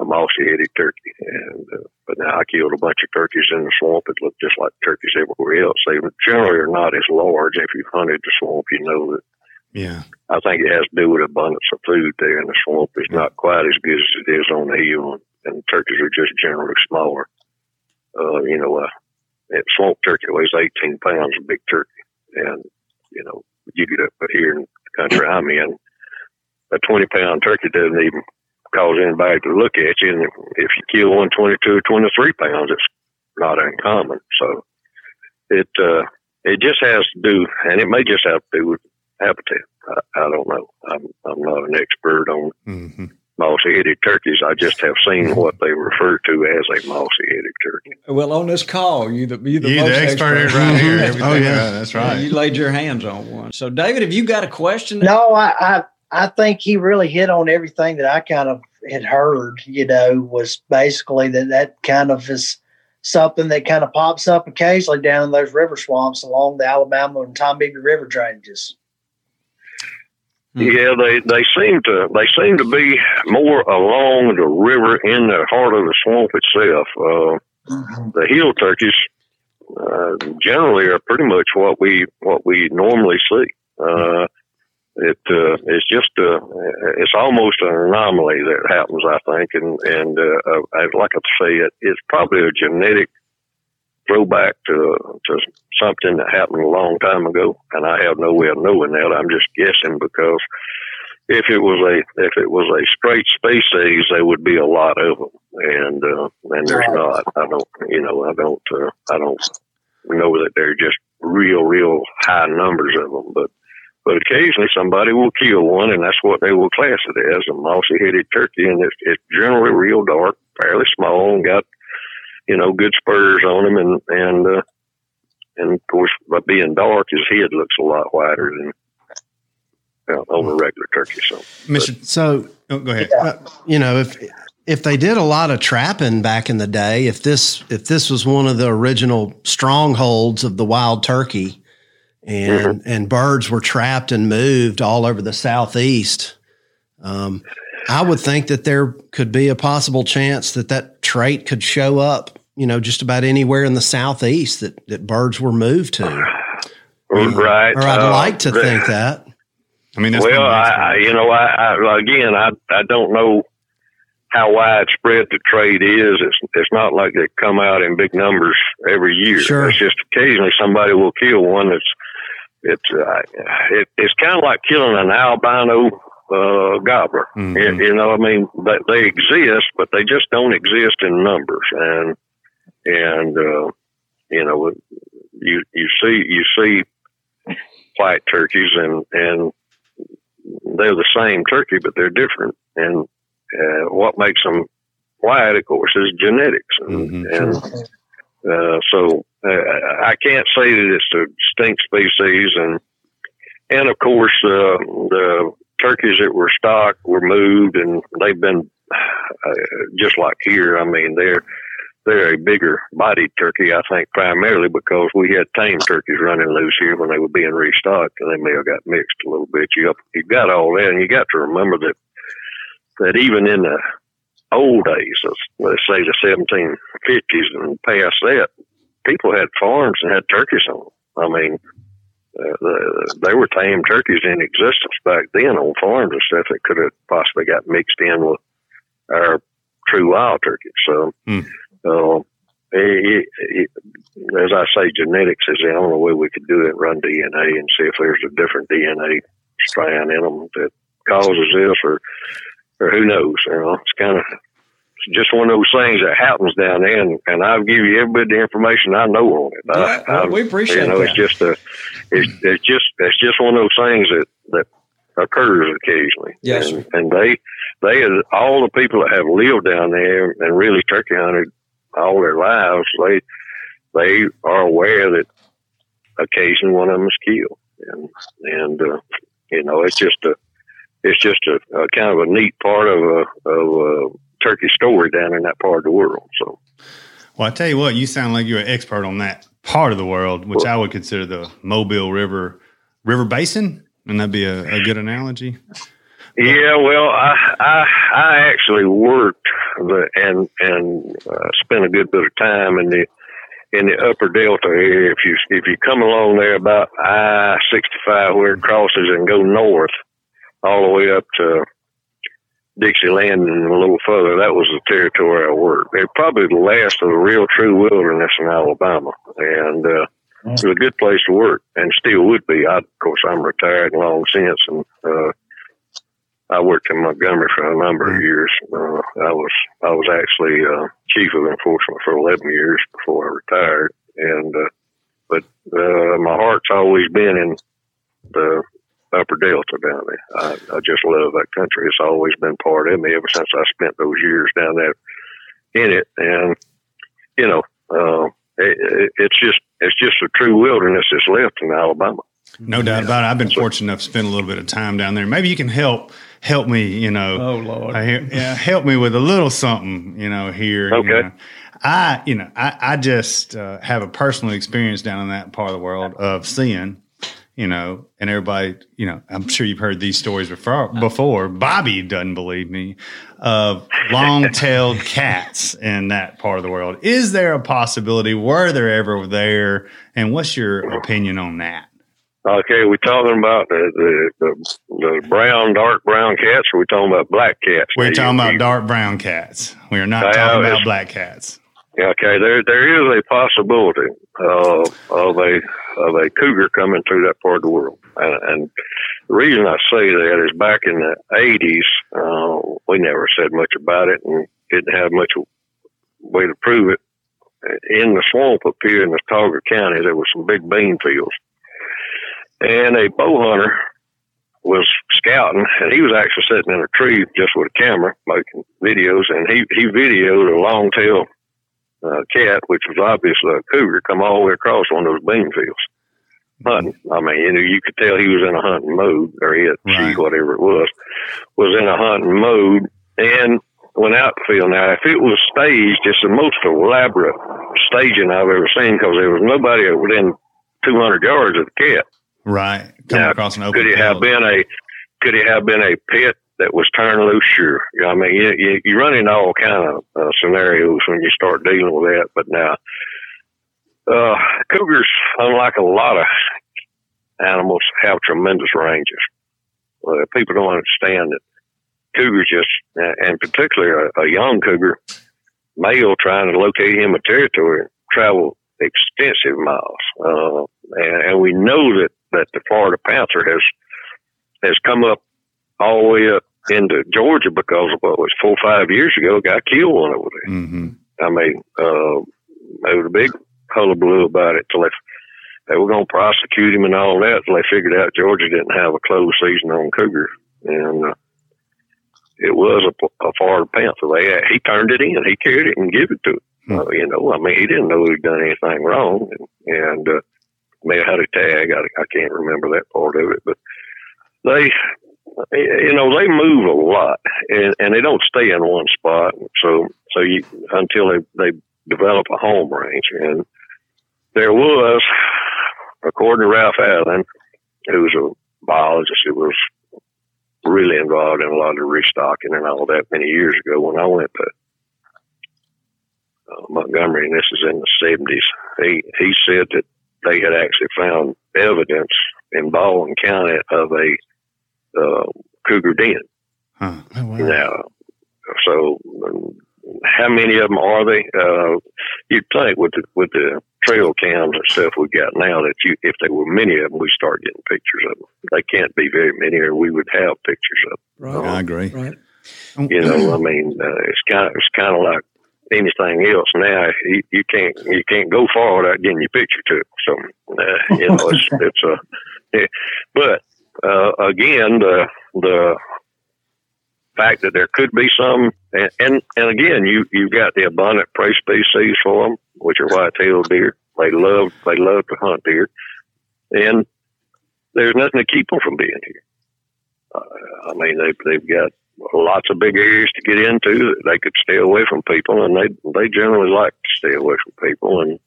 Speaker 8: a mossy-headed turkey. And uh, but now I killed a bunch of turkeys in the swamp. It looked just like turkeys everywhere else. They generally are not as large. If you've hunted the swamp, you know that.
Speaker 2: Yeah.
Speaker 8: I think it has to do with abundance of food there in the swamp. It's not quite as good as it is on the hill, and, turkeys are just generally smaller. Uh, you know, uh, that swamp turkey weighs 18 pounds, a big turkey, and you know, you get up here in the country I'm in, a 20 pound turkey doesn't even cause anybody to look at you. And if you kill one 22 or 23 pounds, it's not uncommon. So it, uh, it just has to do, and it may just have to do with habitat. I, I don't know. I'm, I'm not an expert on
Speaker 2: Mm-hmm.
Speaker 8: mossy headed turkeys. I just have seen what they refer to as a mossy headed turkey.
Speaker 3: Well, on this call, you the you the,
Speaker 2: You
Speaker 3: most
Speaker 2: the expert right here.
Speaker 4: Oh, yeah.
Speaker 2: right. That's
Speaker 3: Yeah,
Speaker 2: right.
Speaker 3: you laid your hands on one. So, David, have you got a question?
Speaker 7: No, I, I I think he really hit on everything that I kind of had heard. You know, was basically that that kind of is something that kind of pops up occasionally down in those river swamps along the Alabama and Tombigbee River drainages.
Speaker 3: Hmm.
Speaker 8: Yeah, they they seem to they seem to be more along the river in the heart of the swamp itself. Uh, the hill turkeys uh, generally are pretty much what we what we normally see. Uh, it uh, it's just uh, it's almost an anomaly that happens, I think, and and uh, uh, I'd like to say it, it's probably a genetic throwback to to something that happened a long time ago, and I have no way of knowing that. I'm just guessing because if it was a if it was a straight species, there would be a lot of them, and uh, and there's not. I don't, you know, I don't, uh, I don't know that they're just real, real high numbers of them, but but occasionally somebody will kill one, and that's what they will class it as a mossy-headed turkey, and it's, it's generally real dark, fairly small, and got you know good spurs on him, and and uh, and of course by being dark, his head looks a lot wider than uh, on a regular turkey. So,
Speaker 2: Mister,
Speaker 4: So,
Speaker 2: oh, go ahead.
Speaker 4: uh, you know, if if they did a lot of trapping back in the day, if this if this was one of the original strongholds of the wild turkey, and and birds were trapped and moved all over the southeast, um, I would think that there could be a possible chance that that trait could show up. You know, just about anywhere in the southeast that that birds were moved to.
Speaker 8: right?
Speaker 4: Or I'd
Speaker 8: uh,
Speaker 4: like to think that.
Speaker 2: I mean, that's
Speaker 8: well,
Speaker 2: what
Speaker 8: I, I, you know, I, I again, I, I don't know how widespread the trade is. It's, it's not like they come out in big numbers every year.
Speaker 4: Sure.
Speaker 8: It's just occasionally somebody will kill one that's, it's, uh, it, it's kind of like killing an albino, uh, gobbler.
Speaker 2: Mhm.
Speaker 8: You, you know, I mean, they, they exist, but they just don't exist in numbers. And, and, uh, you know, you, you see, you see white turkeys and, and they're the same turkey, but they're different. And uh, what makes them white, of course, is genetics. And,
Speaker 2: Mhm.
Speaker 8: and uh, so uh, I can't say that it's a distinct species. And and of course, uh, the turkeys that were stocked were moved, and they've been uh, just like here. I mean, they're they're a bigger bodied turkey, I think, primarily because we had tame turkeys running loose here when they were being restocked, and they may have got mixed a little bit. You you got all that, and you got to remember that that even in the old days, let's, say the 1750s and past that, people had farms and had turkeys on them. I mean, uh, the, they were tame turkeys in existence back then on farms and stuff that could have possibly got mixed in with our true wild turkeys. So,
Speaker 2: Hmm.
Speaker 8: Uh, it, it, as I say, genetics is the only way we could do it. Run DNA and see if there's a different DNA strand in them that causes this, or or who knows. You know, it's kind of it's just one of those things that happens down there, and, and I'll give you every bit of the information I know on it. I-
Speaker 3: Yeah, well,
Speaker 8: I-
Speaker 3: we appreciate
Speaker 8: you know,
Speaker 3: that.
Speaker 8: it's just a, it's, it's just, it's just one of those things that that occurs occasionally.
Speaker 3: Yes,
Speaker 8: and, and they, they, all the people that have lived down there and really turkey hunted all their lives, they, they are aware that occasionally one of them is killed, and and uh, you know, it's just a, it's just a, a kind of a neat part of a of a turkey story down in that part of the world. So.
Speaker 2: Well, I tell you what, you sound like you're an expert on that part of the world, which I would consider the Mobile River River Basin. And that'd be a, a good analogy.
Speaker 8: Yeah, well, I I, I actually worked the, and and uh, spent a good bit of time in the in the Upper Delta area. If you if you come along there about I sixty five where it crosses and go north all the way up to Dixieland and a little further, that was the territory I worked. It probably the last of the real true wilderness in Alabama, and uh, it was a good place to work, and still would be. I, of course, I'm retired long since, and uh, I worked in Montgomery for a number of years. Uh, I was I was actually uh, chief of enforcement for 11 years before I retired, and uh, but uh, my heart's always been in the upper delta down there. I, I just love that country. It's always been part of me ever since I spent those years down there in it, and you know, uh, it, it, it's just it's just a true wilderness that's left in Alabama.
Speaker 2: No doubt about it. I've been fortunate enough to spend a little bit of time down there. Maybe you can help help me. You know,
Speaker 3: Oh, Lord.
Speaker 2: I hear, yeah, help me with a little something. You know, here. you
Speaker 8: Okay.
Speaker 2: know. I you know I I just uh, have a personal experience down in that part of the world of seeing. You know, and everybody, you know, I'm sure you've heard these stories before. Before Bobby doesn't believe me of long-tailed cats in that part of the world. Is there a possibility? Were there ever there? And what's your opinion on that?
Speaker 8: Okay, we talking about the, the the the brown, dark brown cats, or we talking about black cats?
Speaker 2: We're
Speaker 8: Now,
Speaker 2: talking
Speaker 8: you-
Speaker 2: about
Speaker 8: you-
Speaker 2: dark brown cats. We are not
Speaker 8: Yeah,
Speaker 2: talking about black cats.
Speaker 8: Okay, there there is a possibility uh, of a of a cougar coming through that part of the world, and, and the reason I say that is back in the eighties, uh, we never said much about it and didn't have much way to prove it. In the swamp up here in the Talger County, there were some big bean fields, and a bow hunter was scouting, and he was actually sitting in a tree just with a camera making videos, and he he videoed a long tail uh, cat, which was obviously a cougar, come all the way across one of those bean fields hunting. I mean, you know, you could tell he was in a hunting mode, or he had
Speaker 2: Right.
Speaker 8: she, whatever it was, was in a hunting mode, and went out the field. Now, if it was staged, it's the most elaborate staging I've ever seen because there was nobody within 200 yards of the cat.
Speaker 2: Right. Come
Speaker 8: Now,
Speaker 2: across an open
Speaker 8: Could it have been a could it have been a pit that was turned loose? Sure. You know, I mean, you, you, you run into all kind of uh, scenarios when you start dealing with that. But now, uh, cougars, unlike a lot of animals, have tremendous ranges. Uh, people don't understand that cougars just, and particularly a, a young cougar, male trying to locate him a territory, travel extensive miles. Uh, and, and we know that, that the Florida panther has has come up all the way up into Georgia because of what was four or five years ago, got killed one over there.
Speaker 2: hmm
Speaker 8: I mean, uh, there was a big hullabaloo about it till they, they were going to prosecute him and all that till they figured out Georgia didn't have a closed season on cougar. And, uh, it was a, a Florida Panther. They, he turned it in. He carried it and gave it to it.
Speaker 2: Hmm.
Speaker 8: Uh, you know, I mean, he didn't know he'd done anything wrong. And, and uh, may have had a tag. I, I can't remember that part of it, but they, you know, they move a lot and, and they don't stay in one spot. So, so you, until they, they develop a home range. And there was, according to Ralph Allen, who's a biologist who was really involved in a lot of restocking and all that many years ago when I went to uh, Montgomery, and this is in the seventies. He he said that they had actually found evidence in Baldwin County of a uh, cougar den.
Speaker 2: Huh.
Speaker 4: Oh, wow.
Speaker 8: Now, so um, how many of them are they? Uh, you'd think with the with the trail cams and stuff we got now that you, if there were many of them, we start getting pictures of them. They can't be very many, or we would have pictures of them.
Speaker 3: Right.
Speaker 2: I agree.
Speaker 3: Right.
Speaker 8: You know, I mean, uh, it's kind of it's kind of like anything else now. You, you can't you can't go far without getting your picture took. So uh, you know, it's it's a. yeah. But uh, again, the the fact that there could be some, and and, and again, you you've got the abundant prey species for them, which are white-tailed deer. They love they love to hunt deer, and there's nothing to keep them from being here. Uh, I mean, they've they've got lots of big areas to get into that they could stay away from people, and they they generally like to stay away from people, and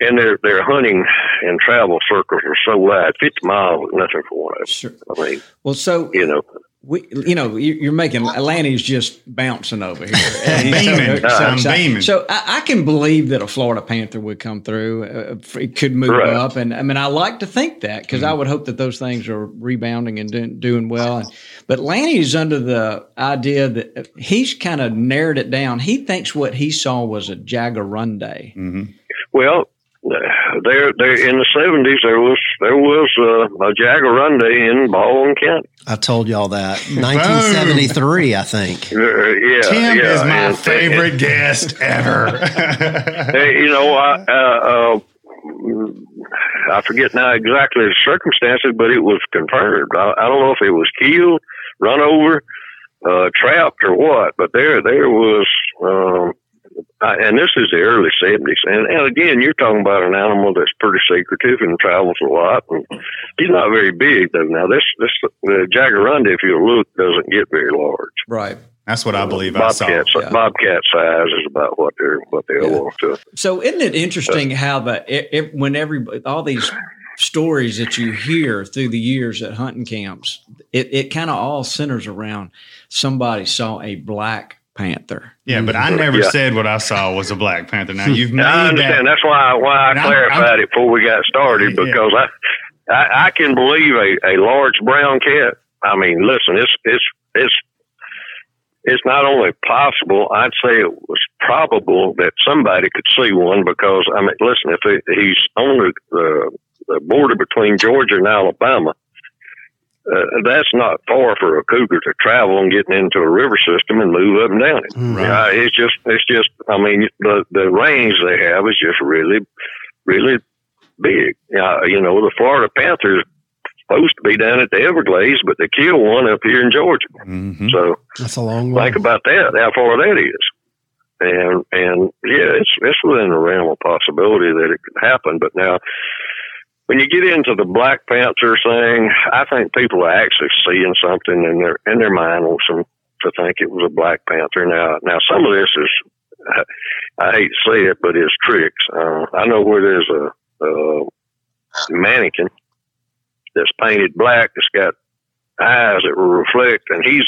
Speaker 8: and their their hunting and travel circles are so wide, fifty miles is nothing for one of them.
Speaker 3: Sure.
Speaker 8: I mean,
Speaker 3: Well, so
Speaker 8: you know,
Speaker 3: we, you know, you- you're making Lanny's just bouncing over here. And he's
Speaker 2: Beaming.
Speaker 3: so- so
Speaker 2: I'm
Speaker 3: excited.
Speaker 2: beaming.
Speaker 3: So I, I can believe that a Florida Panther would come through. Uh, it could move
Speaker 8: Right.
Speaker 3: up, and I mean, I like to think that because
Speaker 2: Mm-hmm.
Speaker 3: I would hope that those things are rebounding and doing, doing well. And, but Lanny's under the idea that uh, he's kind of narrowed it down. He thinks what he saw was a jaguarundi.
Speaker 2: hmm
Speaker 8: Well, uh, there, there in the seventies, there was there was uh, a jaguarundi in Baldwin County.
Speaker 4: I told y'all that. 1973, I think.
Speaker 8: Uh, yeah,
Speaker 2: Tim
Speaker 8: yeah,
Speaker 2: is my
Speaker 8: and-
Speaker 2: favorite guest ever.
Speaker 8: Hey, you know, I uh, uh, I forget now exactly the circumstances, but it was confirmed. I, I don't know if it was killed, run over, uh, trapped, or what. But there, there was, I, and this is the early seventies. And, and again, you're talking about an animal that's pretty secretive and travels a lot. And he's not very big though. Now this, this the jaguarundi, if you look, doesn't get very large.
Speaker 3: Right.
Speaker 2: That's what I uh, believe I saw.
Speaker 8: Bobcat,
Speaker 3: Yeah.
Speaker 8: bobcat size is about what they're what they
Speaker 3: Yeah.
Speaker 8: are to.
Speaker 3: So isn't it interesting how the it, it, when every all these stories that you hear through the years at hunting camps, it, it kind of all centers around somebody saw a black panther.
Speaker 2: Yeah, but I mm-hmm. never
Speaker 8: Yeah.
Speaker 2: said what I saw was a Black Panther. Now you've made
Speaker 8: I understand.
Speaker 2: that.
Speaker 8: That's why why I
Speaker 2: And I'm-
Speaker 8: clarified
Speaker 2: I'm-
Speaker 8: it before we got started
Speaker 2: Yeah.
Speaker 8: because I, I I can believe a, a large brown cat. I mean, listen, it's it's it's it's not only possible. I'd say it was probable that somebody could see one because I mean, listen, if it, he's on the, the the border between Georgia and Alabama. Uh, that's not far for a cougar to travel and getting into a river system and move up and down it.
Speaker 2: Right.
Speaker 8: Uh, it's just, it's just. I mean, the the range they have is just really, really big. Uh, you know, the Florida Panthers supposed to be down at the Everglades, but they killed one up here in Georgia.
Speaker 2: Mhm.
Speaker 8: So
Speaker 4: That's a long way.
Speaker 8: think about that, how far that is. And and yeah, it's it's within the realm of possibility that it could happen. But now, when you get into the Black Panther thing, I think people are actually seeing something in their in their mind wants them to think it was a Black Panther. Now, now some of this is I hate to say it, but it's tricks. Uh, I know where there's a, a mannequin that's painted black that's got eyes that will reflect, and he's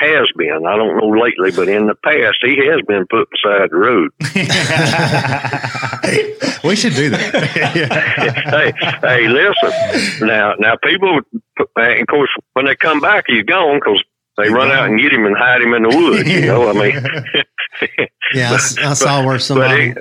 Speaker 8: has been. I don't know lately, but in the past, he has been put beside the road.
Speaker 2: we should do that.
Speaker 8: hey, hey, listen. Now, now, people, and of course, when they come back, he's gone because they run out and get him and hide him in the woods. You know, I mean,
Speaker 4: Yeah, I saw where
Speaker 8: but
Speaker 4: somebody.
Speaker 8: he,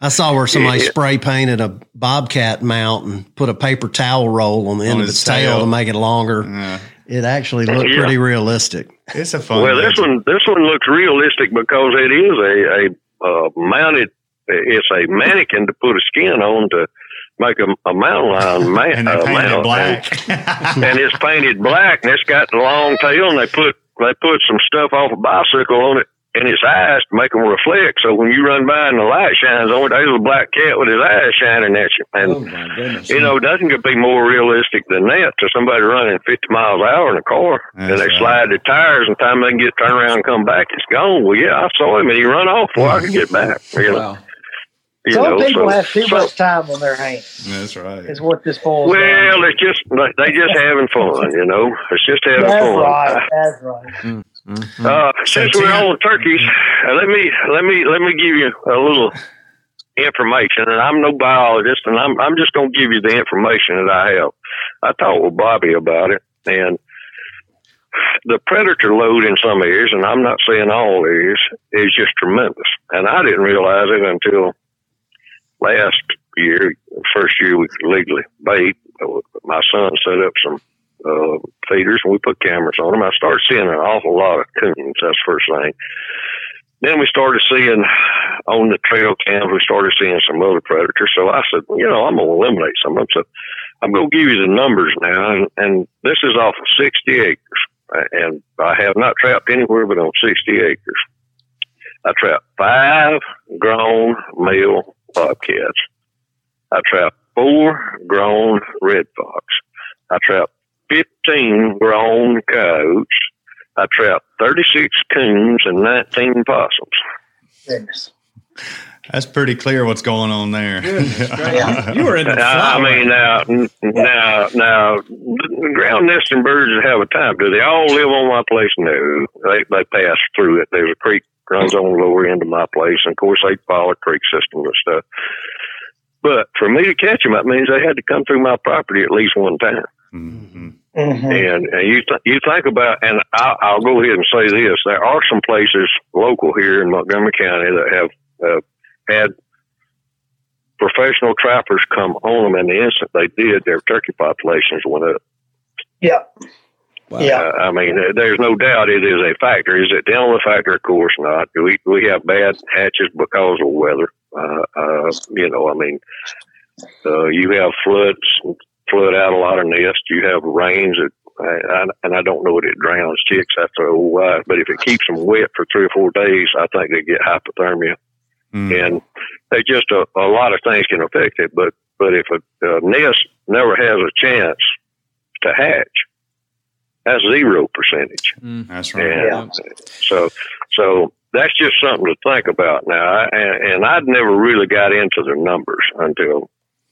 Speaker 4: I saw where somebody
Speaker 8: Yeah.
Speaker 4: spray painted a bobcat mount and put a paper towel roll on the end
Speaker 2: On
Speaker 4: of its tail.
Speaker 2: tail.
Speaker 4: to make it longer.
Speaker 2: Yeah.
Speaker 4: It actually looked
Speaker 8: Yeah.
Speaker 4: pretty realistic.
Speaker 2: It's a fun.
Speaker 8: well, this one, this one looks realistic because it is a a uh, mounted. It's a mannequin to put a skin on to make a, a mountain lion ma-
Speaker 2: and they
Speaker 8: uh,
Speaker 2: painted
Speaker 8: mount.
Speaker 2: black.
Speaker 8: and it's painted black and it's got the long tail and they put they put some stuff off a bicycle on it in its eyes to make them reflect. So when you run by and the light shines on it, there's a black cat with his eyes shining at you. And
Speaker 3: Oh my goodness!
Speaker 8: you know, nothing could be more realistic than that to somebody running 50 miles an hour in a car. and they
Speaker 2: right.
Speaker 8: slide the tires, and time they can get turned around and come back, it's gone. Well, yeah, I saw him, and he run off before I could get back. You know,
Speaker 3: wow.
Speaker 8: you
Speaker 7: Some
Speaker 8: know,
Speaker 7: people
Speaker 8: so-
Speaker 7: have too
Speaker 8: so-
Speaker 7: much time on their hands.
Speaker 2: That's right.
Speaker 7: Is what this boils down.
Speaker 8: Well, it's just they just having fun, you know. It's just having
Speaker 7: That's
Speaker 8: fun.
Speaker 7: right. That's right. Mm.
Speaker 8: Uh, since we're on turkeys, uh, let me let me let me give you a little information. And I'm no biologist, and I'm I'm just going to give you the information that I have. I talked with Bobby about it, and the predator load in some areas, and I'm not saying all areas, is just tremendous. And I didn't realize it until last year, first year we could legally bait. My son set up some uh, feeders and we put cameras on them. I started seeing an awful lot of coons. That's the first thing. Then we started seeing on the trail cams, we started seeing some other predators. So I said, you know, I'm going to eliminate some of them. So I'm going to give you the numbers now. And, and this is off of 60 acres. And I have not trapped anywhere but on 60 acres. I trapped five grown male bobcats. I trapped four grown red fox. I trapped 15 grown coyotes. I trapped 36 coons and 19 possums.
Speaker 7: Goodness.
Speaker 2: That's pretty clear what's going on there.
Speaker 3: Yeah. You were in the
Speaker 8: I, I mean, now, now, now, ground nesting birds have a time. Do they all live on my place? No, they they pass through it. There's a creek runs on the lower end of my place, and of course they follow creek systems and stuff. But for me to catch them, that means they had to come through my property at least one time.
Speaker 2: Mhm.
Speaker 7: Mm-hmm.
Speaker 8: And, and you th- you think about, and I'll, I'll go ahead and say this: there are some places local here in Montgomery County that have uh, had professional trappers come on them, and the instant they did, their turkey populations went up.
Speaker 7: Yeah.
Speaker 3: Wow.
Speaker 7: Yeah.
Speaker 8: Uh, I mean, uh, there's no doubt it is a factor. Is it the only factor? Of course not. We we have bad hatches because of weather. Uh, uh, you know, I mean, uh, you have floods, flood out a lot of nests. You have rains that, I, I, and I don't know that it drowns chicks after a while, but if it keeps them wet for three or four days, I think they get hypothermia
Speaker 2: Mm.
Speaker 8: and they just a, a lot of things can affect it. But but if a, a nest never has a chance to hatch, that's zero percentage.
Speaker 2: That's right.
Speaker 8: And so so that's just something to think about now. I, and, and I'd never really got into the numbers until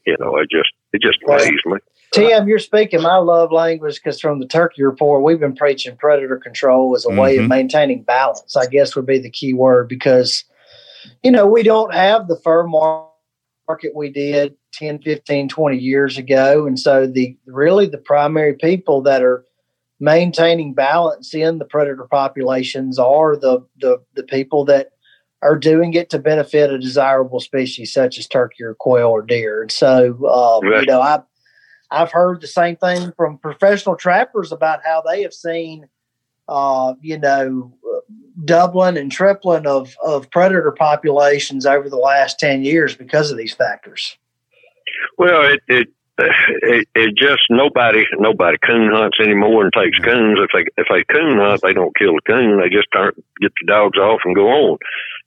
Speaker 8: you know it just it just
Speaker 7: Right.
Speaker 8: amazed me.
Speaker 7: Tim, you're speaking my love language because from the turkey report, we've been preaching predator control as a way of
Speaker 2: Mhm.
Speaker 7: maintaining balance, I guess would be the key word because, you know, we don't have the fur market we did 10, 15, 20 years ago. And so the really the primary people that are maintaining balance in the predator populations are the, the, the people that are doing it to benefit a desirable species such as turkey or quail or deer. And so, um, you know, I, I've heard the same thing from professional trappers about how they have seen, uh, you know, doubling and tripling of, of predator populations over the last 10 years because of these factors.
Speaker 8: Well, it, it it, it just nobody nobody coon hunts anymore and takes coons. If they if they coon hunt, they don't kill the coon. They just turn get the dogs off and go on.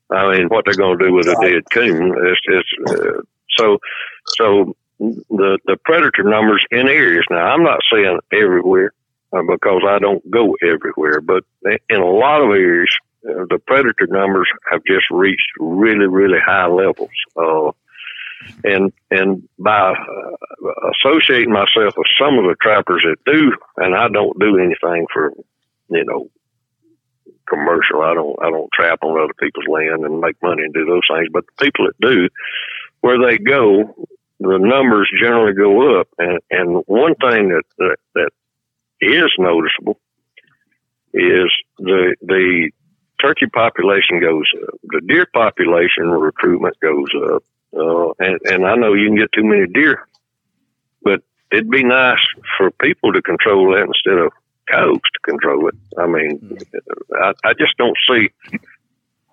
Speaker 8: I mean, what they're going to do with a dead coon? It's, it's uh, so so the the predator numbers in areas. Now, I'm not saying everywhere uh, because I don't go everywhere, but in a lot of areas, uh, the predator numbers have just reached really really high levels. Uh, and and by uh, associating myself with some of the trappers that do, and I don't do anything for, you know, commercial. I don't I don't trap on other people's land and make money and do those things. But the people that do, where they go, the numbers generally go up. And and one thing that that, that is noticeable is the the turkey population goes up, the deer population recruitment goes up, uh, and, and I know you can get too many deer, but it'd be nice for people to control that instead of coyotes to control it. I mean. I, I just don't see,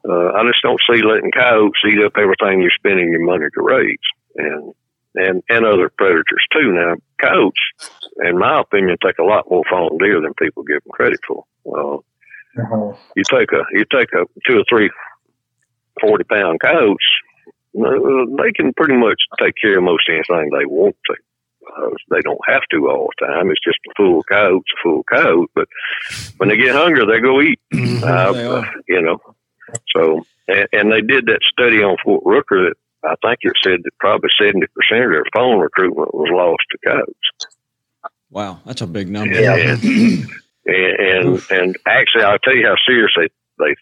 Speaker 8: uh, I just don't see letting coyotes eat up everything you're spending your money to raise, and and and other predators too. Now, coyotes, in my opinion, take a lot more fallen deer than people give them credit for. Uh, uh-huh. You take a you take a two or three forty pound coyotes they can pretty much take care of most anything they want to. They don't have to all the time. It's just a full coat's a full coat. But when they get hungry, they go eat. Mm-hmm. Uh, you know. So, and, and, they did that study on Fort Rucker that I think it said that probably seventy percent of their fawn recruitment was lost to coats.
Speaker 3: Wow, that's a big number.
Speaker 8: Yeah. And, and, and, and actually, I'll tell you how serious they, they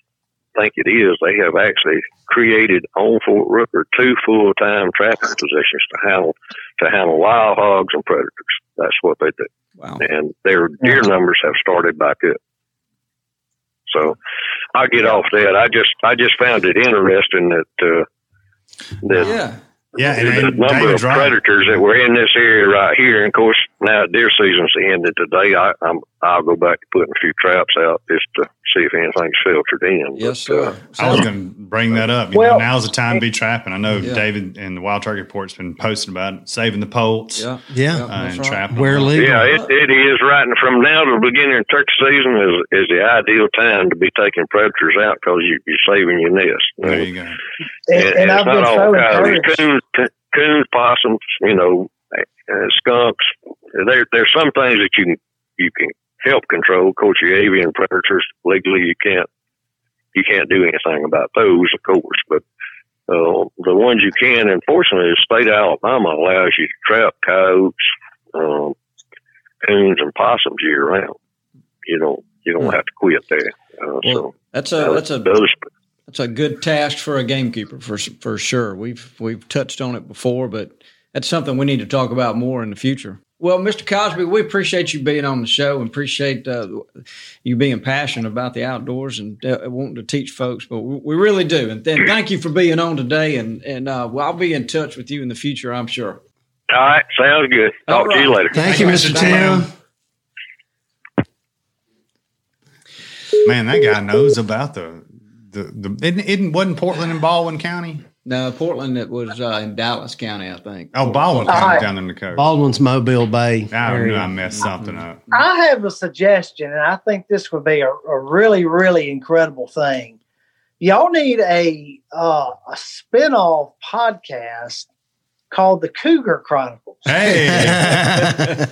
Speaker 8: think it is, they have actually created on Fort Rucker two full time trapping positions to handle to handle wild hogs and predators. That's what they do.
Speaker 3: Wow.
Speaker 8: And their deer numbers have started back up. So I get off that. I just I just found it interesting that uh, that
Speaker 3: yeah.
Speaker 9: Yeah, and,
Speaker 8: the number David's of predators that were in this area right here. And of course, now deer season's ended today. I, I'm I'll go back to putting a few traps out just to see if anything's filtered in.
Speaker 3: Yes, sir.
Speaker 8: Uh,
Speaker 9: I was going to bring that up. You well, know, now's the time to be trapping. I know yeah. David and the Wild Turkey Report's been posting about it, saving the poults.
Speaker 3: Yeah,
Speaker 4: yeah,
Speaker 9: uh, and right. trapping.
Speaker 4: Where legal.
Speaker 8: Yeah, it, it is right. And from now to the beginning of turkey season is is the ideal time to be taking predators out because you, you're saving your nest.
Speaker 9: There you go.
Speaker 8: And, and, and it's not all so coyotes, coons, coons, possums, you know, uh, skunks. There, there's some things that you can you can help control. Of course, your avian predators legally you can't you can't do anything about those, of course. But uh, the ones you can, unfortunately, the state of Alabama allows you to trap coyotes, um, coons, and possums year round. You don't you don't hmm. have to quit there. Uh, well, so
Speaker 3: that's a that's a that's a good task for a gamekeeper for for sure. We've we've touched on it before, but that's something we need to talk about more in the future. Well, Mr. Cosby, we appreciate you being on the show and appreciate uh, you being passionate about the outdoors and uh, wanting to teach folks. But we, we really do. And then thank you for being on today. And and uh, well, I'll be in touch with you in the future, I'm sure.
Speaker 8: All right, sounds good. Talk right. to you later.
Speaker 4: Thank, thank you, Mr. Tim.
Speaker 9: Man, that guy knows about the the the. It, it wasn't Portland and Baldwin County.
Speaker 3: No, Portland. It was uh, in Dallas County, I think.
Speaker 9: Oh, Baldwin County down in the coast.
Speaker 4: Baldwin's Mobile Bay.
Speaker 9: I knew I messed something up.
Speaker 7: I have a suggestion, and I think this would be a, a really, really incredible thing. Y'all need a uh, a spinoff podcast called the Cougar Chronicles.
Speaker 9: Hey,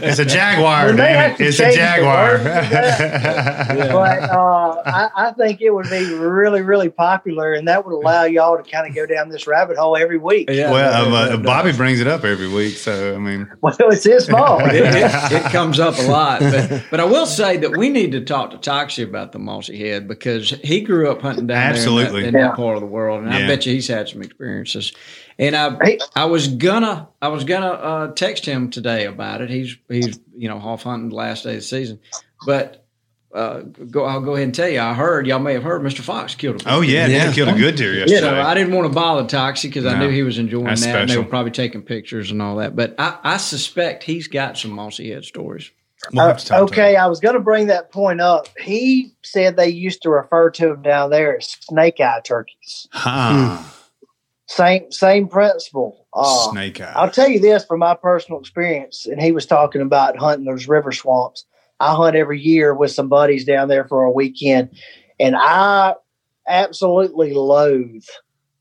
Speaker 9: it's a Jaguar, damn it. It's a Jaguar.
Speaker 7: but uh, I, I, think it would be really, really popular, and that would allow y'all to kind of go down this rabbit hole every week.
Speaker 9: Yeah, well, uh, Bobby brings it up every week, so I mean,
Speaker 7: well, it's his fault.
Speaker 3: it, it, it, comes up a lot, but, but I will say that we need to talk to Toxie about the Mossy Head because he grew up hunting down
Speaker 9: Absolutely.
Speaker 3: there in, that, in yeah. that part of the world, and yeah. I bet you he's had some experiences. And I, I was gonna, I was gonna uh, text him today about it. He's, he's, you know, off hunting the last day of the season, but uh, go, I'll go ahead and tell you. I heard y'all may have heard Mr. Fox killed
Speaker 9: him. Oh yeah, yeah. he killed a good deer yesterday.
Speaker 3: You know, I didn't want to bother Toxie because no, I knew he was enjoying that. Special. And they were probably taking pictures and all that. But I, I suspect he's got some mossy head stories.
Speaker 7: We'll uh, okay, I was going to bring that point up. He said they used to refer to them down there as snake eye turkeys.
Speaker 9: Huh. Hmm.
Speaker 7: Same same principle. Uh,
Speaker 2: Snake eye.
Speaker 7: I'll tell you this from my personal experience, and he was talking about hunting those river swamps. I hunt every year with some buddies down there for a weekend, and I absolutely loathe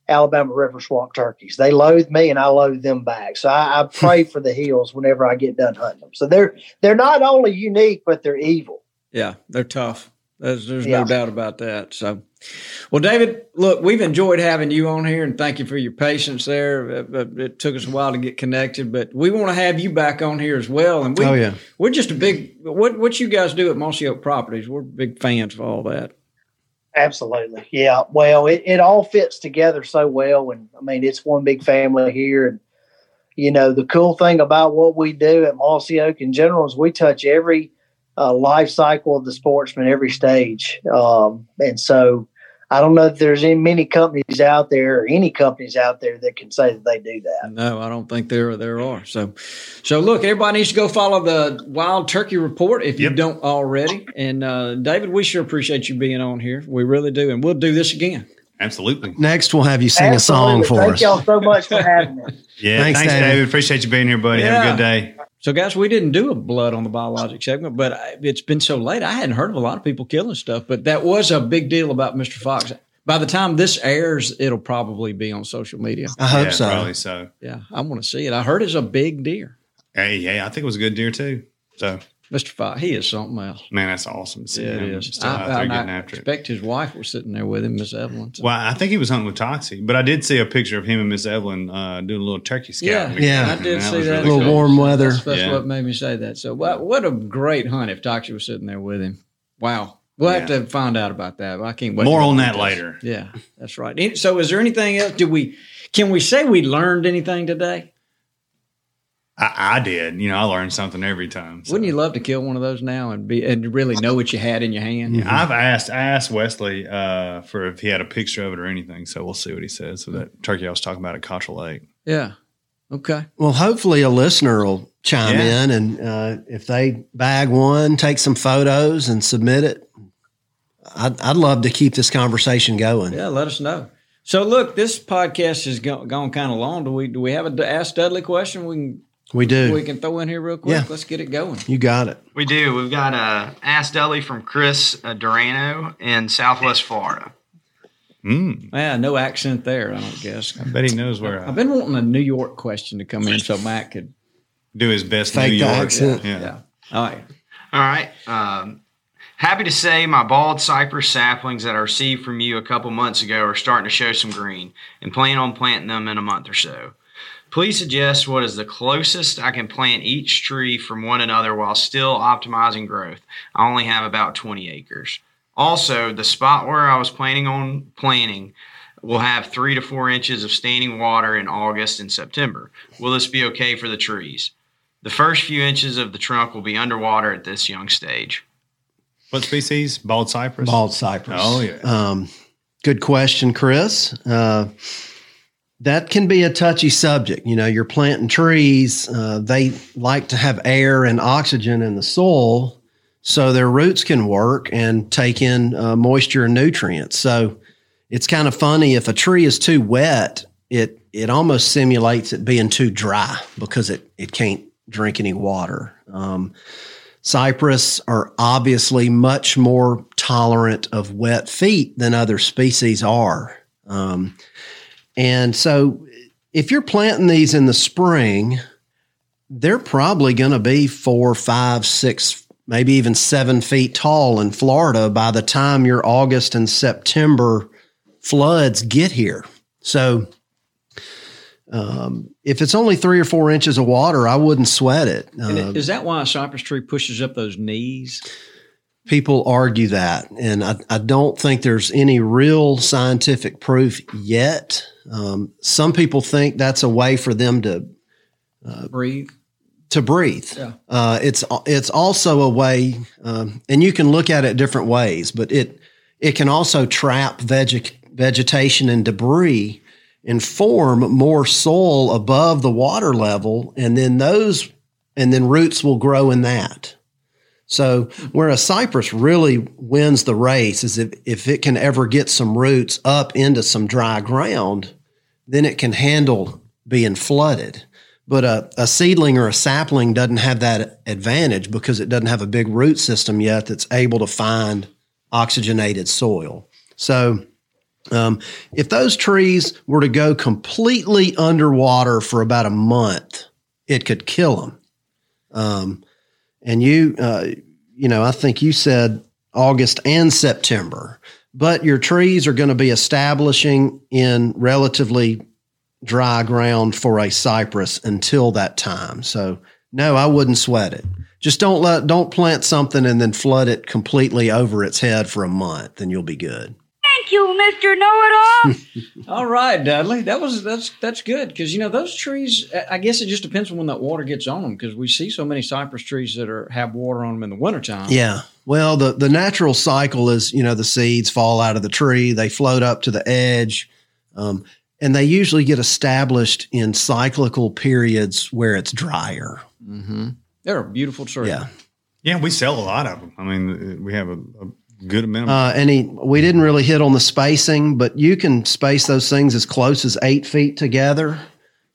Speaker 7: Alabama river swamp turkeys. They loathe me, and I loathe them back. So I, I pray for the hills whenever I get done hunting them. So they're they're not only unique, but they're evil.
Speaker 3: Yeah, they're tough. There's, there's
Speaker 7: Yeah.
Speaker 3: no doubt about that. So, well, David, look, we've enjoyed having you on here, and thank you for your patience there. It, it- it took us a while to get connected, but we want to have you back on here as well. And we,
Speaker 4: Oh, yeah.
Speaker 3: we're just a big what what you guys do at Mossy Oak Properties. We're big fans of all that.
Speaker 7: Absolutely. Yeah. Well, it, it all fits together so well. And I mean, it's one big family here. And, you know, the cool thing about what we do at Mossy Oak in general is we touch every uh, life cycle of the sportsman, every stage. Um, and so I don't know if there's any many companies out there or any companies out there that can say that they do that.
Speaker 3: No, I don't think there there are. So, so look, everybody needs to go follow the Wild Turkey Report if you don't already. And uh, David, we sure appreciate you being on here. We really do, and we'll do this again.
Speaker 2: Absolutely.
Speaker 4: Next, we'll have you sing a song for
Speaker 7: Thank
Speaker 4: us.
Speaker 7: Thank y'all so much for having me.
Speaker 2: Yeah.
Speaker 4: Thanks,
Speaker 2: Thanks,
Speaker 4: David.
Speaker 2: David. Appreciate you being here, buddy. Have a good day.
Speaker 3: So, guys, we didn't do a blood on the biologic segment, but I, it's been so late. I hadn't heard of a lot of people killing stuff, but that was a big deal about Mr. Fox. By the time this airs, it'll probably be on social media.
Speaker 4: I hope
Speaker 2: yeah,
Speaker 4: so.
Speaker 2: Probably so.
Speaker 3: Yeah, I want to see it. I heard it's a big deer.
Speaker 2: Hey, yeah, I think it was a good deer too. So,
Speaker 3: Mr. Fox, he is something else.
Speaker 2: man, that's awesome. to see
Speaker 3: Yeah,
Speaker 2: him
Speaker 3: is.
Speaker 2: Still
Speaker 3: I,
Speaker 2: out there
Speaker 3: I-
Speaker 2: getting
Speaker 3: I
Speaker 2: after it.
Speaker 3: expect his wife was sitting there with him, Miss Evelyn. So-
Speaker 2: Well, I think he was hunting with Toxie, but I did see a picture of him and Miss Evelyn uh, doing a little turkey scout.
Speaker 3: Yeah, yeah, I did see that.
Speaker 4: A little warm weather.
Speaker 3: That's, that's
Speaker 2: Yeah.
Speaker 3: what made me say that. So, what, what a great hunt if Toxie was sitting there with him. Wow. We'll have to find out about that. I can't wait.
Speaker 2: More on that
Speaker 3: details.
Speaker 2: later.
Speaker 3: Yeah, that's right. So, is there anything else? Did we? Can we say we learned anything today?
Speaker 2: I, I did. You know, I learned something every time. So.
Speaker 3: Wouldn't you love to kill one of those now and be and really know what you had in your hand?
Speaker 2: Yeah, I've asked I asked Wesley uh, for if he had a picture of it or anything, so we'll see what he says. So that turkey I was talking about at Cottrell Lake.
Speaker 3: Yeah. Okay.
Speaker 4: Well, hopefully a listener will chime
Speaker 2: Yeah.
Speaker 4: in, and uh, if they bag one, take some photos and submit it. I'd, I'd love to keep this conversation going.
Speaker 3: Yeah, let us know. So, look, this podcast has go, gone kind of long. Do we? Do we have a Ask Dudley question? We can
Speaker 4: We do.
Speaker 3: we can throw in here real quick.
Speaker 4: Yeah.
Speaker 3: Let's get it going.
Speaker 4: You got it.
Speaker 1: We do. We've got a Ask Dudley from Chris uh, Durano in Southwest Florida.
Speaker 2: Mm,
Speaker 3: Yeah, no accent there. I don't guess.
Speaker 2: I bet he knows where
Speaker 3: I've
Speaker 2: I
Speaker 3: been wanting a New York question to come in so Matt could.
Speaker 2: do his best
Speaker 4: Fake
Speaker 2: New York.
Speaker 4: accent.
Speaker 2: Yeah.
Speaker 3: Yeah. All right.
Speaker 1: All right. Um, happy to say my bald cypress saplings that I received from you a couple months ago are starting to show some green and plan on planting them in a month or so. Please suggest what is the closest I can plant each tree from one another while still optimizing growth. I only have about 20 acres. Also, the spot where I was planning on planting will have three to four inches of standing water in August and September. Will this be okay for the trees? The first few inches of the trunk will be underwater at this young stage.
Speaker 2: What species? Bald cypress.
Speaker 4: Bald cypress.
Speaker 2: Oh yeah.
Speaker 4: Um, good question, Chris. Uh, that can be a touchy subject. You know, you're planting trees, uh, they like to have air and oxygen in the soil so their roots can work and take in uh, moisture and nutrients. So it's kind of funny if a tree is too wet, it it almost simulates it being too dry because it it can't drink any water. Um, cypress are obviously much more tolerant of wet feet than other species are. Um, and so if you're planting these in the spring, they're probably going to be four, five, six, maybe even seven feet tall in Florida by the time your August and September floods get here. So, um, if it's only three or four inches of water, I wouldn't sweat it. Uh,
Speaker 3: is that why a cypress tree pushes up those knees?
Speaker 4: People argue that, and I, I don't think there's any real scientific proof yet. Um, some people think that's a way for them to
Speaker 3: Breathe.
Speaker 4: to breathe.
Speaker 3: Yeah.
Speaker 4: Uh, it's it's also a way, um, and you can look at it different ways, but it it can also trap veg- vegetation and debris and form more soil above the water level, and then those and then roots will grow in that. So where a cypress really wins the race is if, if it can ever get some roots up into some dry ground, then it can handle being flooded. But a, a seedling or a sapling doesn't have that advantage because it doesn't have a big root system yet that's able to find oxygenated soil. So, um, if those trees were to go completely underwater for about a month, it could kill them. Um, and you, uh, you know, I think you said August and September, but your trees are going to be establishing in relatively dry ground for a cypress until that time. So no, I wouldn't sweat it. Just don't let don't plant something and then flood it completely over its head for a month, and you'll be good.
Speaker 10: Thank you, Mister Know It All.
Speaker 3: All right, Dudley, that was that's that's good because you know those trees. I guess it just depends on when that water gets on them because we see so many cypress trees that are have water on them in the wintertime.
Speaker 4: Yeah. Well, the the natural cycle is you know the seeds fall out of the tree, they float up to the edge. Um, and they usually get established in cyclical periods where it's drier.
Speaker 3: Mm-hmm. They're a beautiful tree.
Speaker 4: Yeah.
Speaker 2: Yeah, we sell a lot of them. I mean, we have a, a good amount.
Speaker 4: Uh, and he, we didn't really hit on the spacing, but you can space those things as close as eight feet together,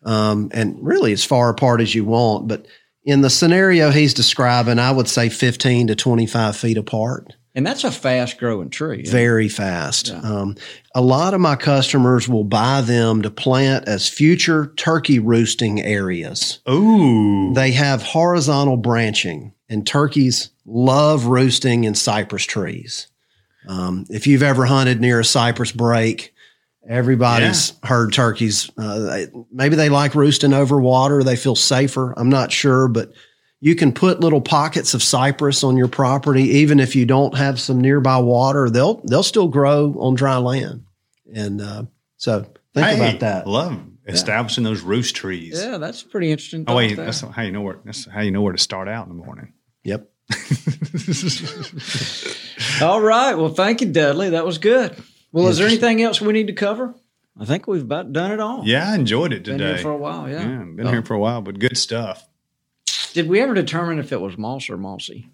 Speaker 4: um, and really as far apart as you want. But in the scenario he's describing, I would say fifteen to twenty-five feet apart.
Speaker 3: And that's a fast growing tree.
Speaker 4: Very fast. Yeah. Um, a lot of my customers will buy them to plant as future turkey roosting areas.
Speaker 2: Ooh.
Speaker 4: They have horizontal branching, and turkeys love roosting in cypress trees. Um, if you've ever hunted near a cypress break, everybody's yeah. heard turkeys. Uh, they, maybe they like roosting over water. They feel safer. I'm not sure, but you can put little pockets of cypress on your property, even if you don't have some nearby water. They'll they'll still grow on dry land, and uh, so think
Speaker 2: hey,
Speaker 4: about that.
Speaker 2: Love establishing yeah. those roost trees.
Speaker 3: Yeah, that's pretty interesting.
Speaker 2: Oh wait, that's how you know where that's how you know where to start out in the morning.
Speaker 4: Yep.
Speaker 3: all right. Well, thank you, Dudley. That was good. Well, is there anything else we need to cover? I think we've about done it all.
Speaker 2: Yeah, I enjoyed it today.
Speaker 3: Been here for a while. Yeah,
Speaker 2: yeah been oh. here for a while, but good stuff.
Speaker 3: Did we ever determine if it was moss or mossy?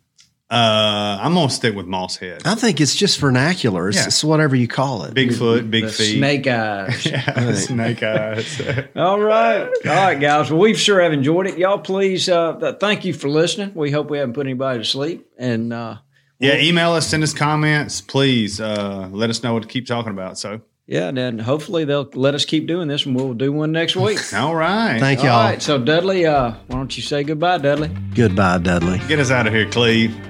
Speaker 2: Uh, I'm gonna stick with moss head.
Speaker 4: I think it's just vernacular. It's, yeah. it's whatever you call it.
Speaker 2: Bigfoot, big
Speaker 3: the
Speaker 2: feet,
Speaker 3: snake eyes.
Speaker 2: yeah, right. snake eyes.
Speaker 3: All right, all right, guys. Well, we sure have enjoyed it. Y'all, please, uh, thank you for listening. We hope we haven't put anybody to sleep. And uh,
Speaker 2: yeah, email us, send us comments, please. Uh, let us know what to keep talking about. So
Speaker 3: yeah, and then hopefully they'll let us keep doing this, and we'll do one next week.
Speaker 2: all right.
Speaker 4: Thank y'all. All right.
Speaker 3: So Dudley, uh, why don't you say goodbye, Dudley?
Speaker 4: Goodbye, Dudley.
Speaker 2: Get us out of here, Cleve.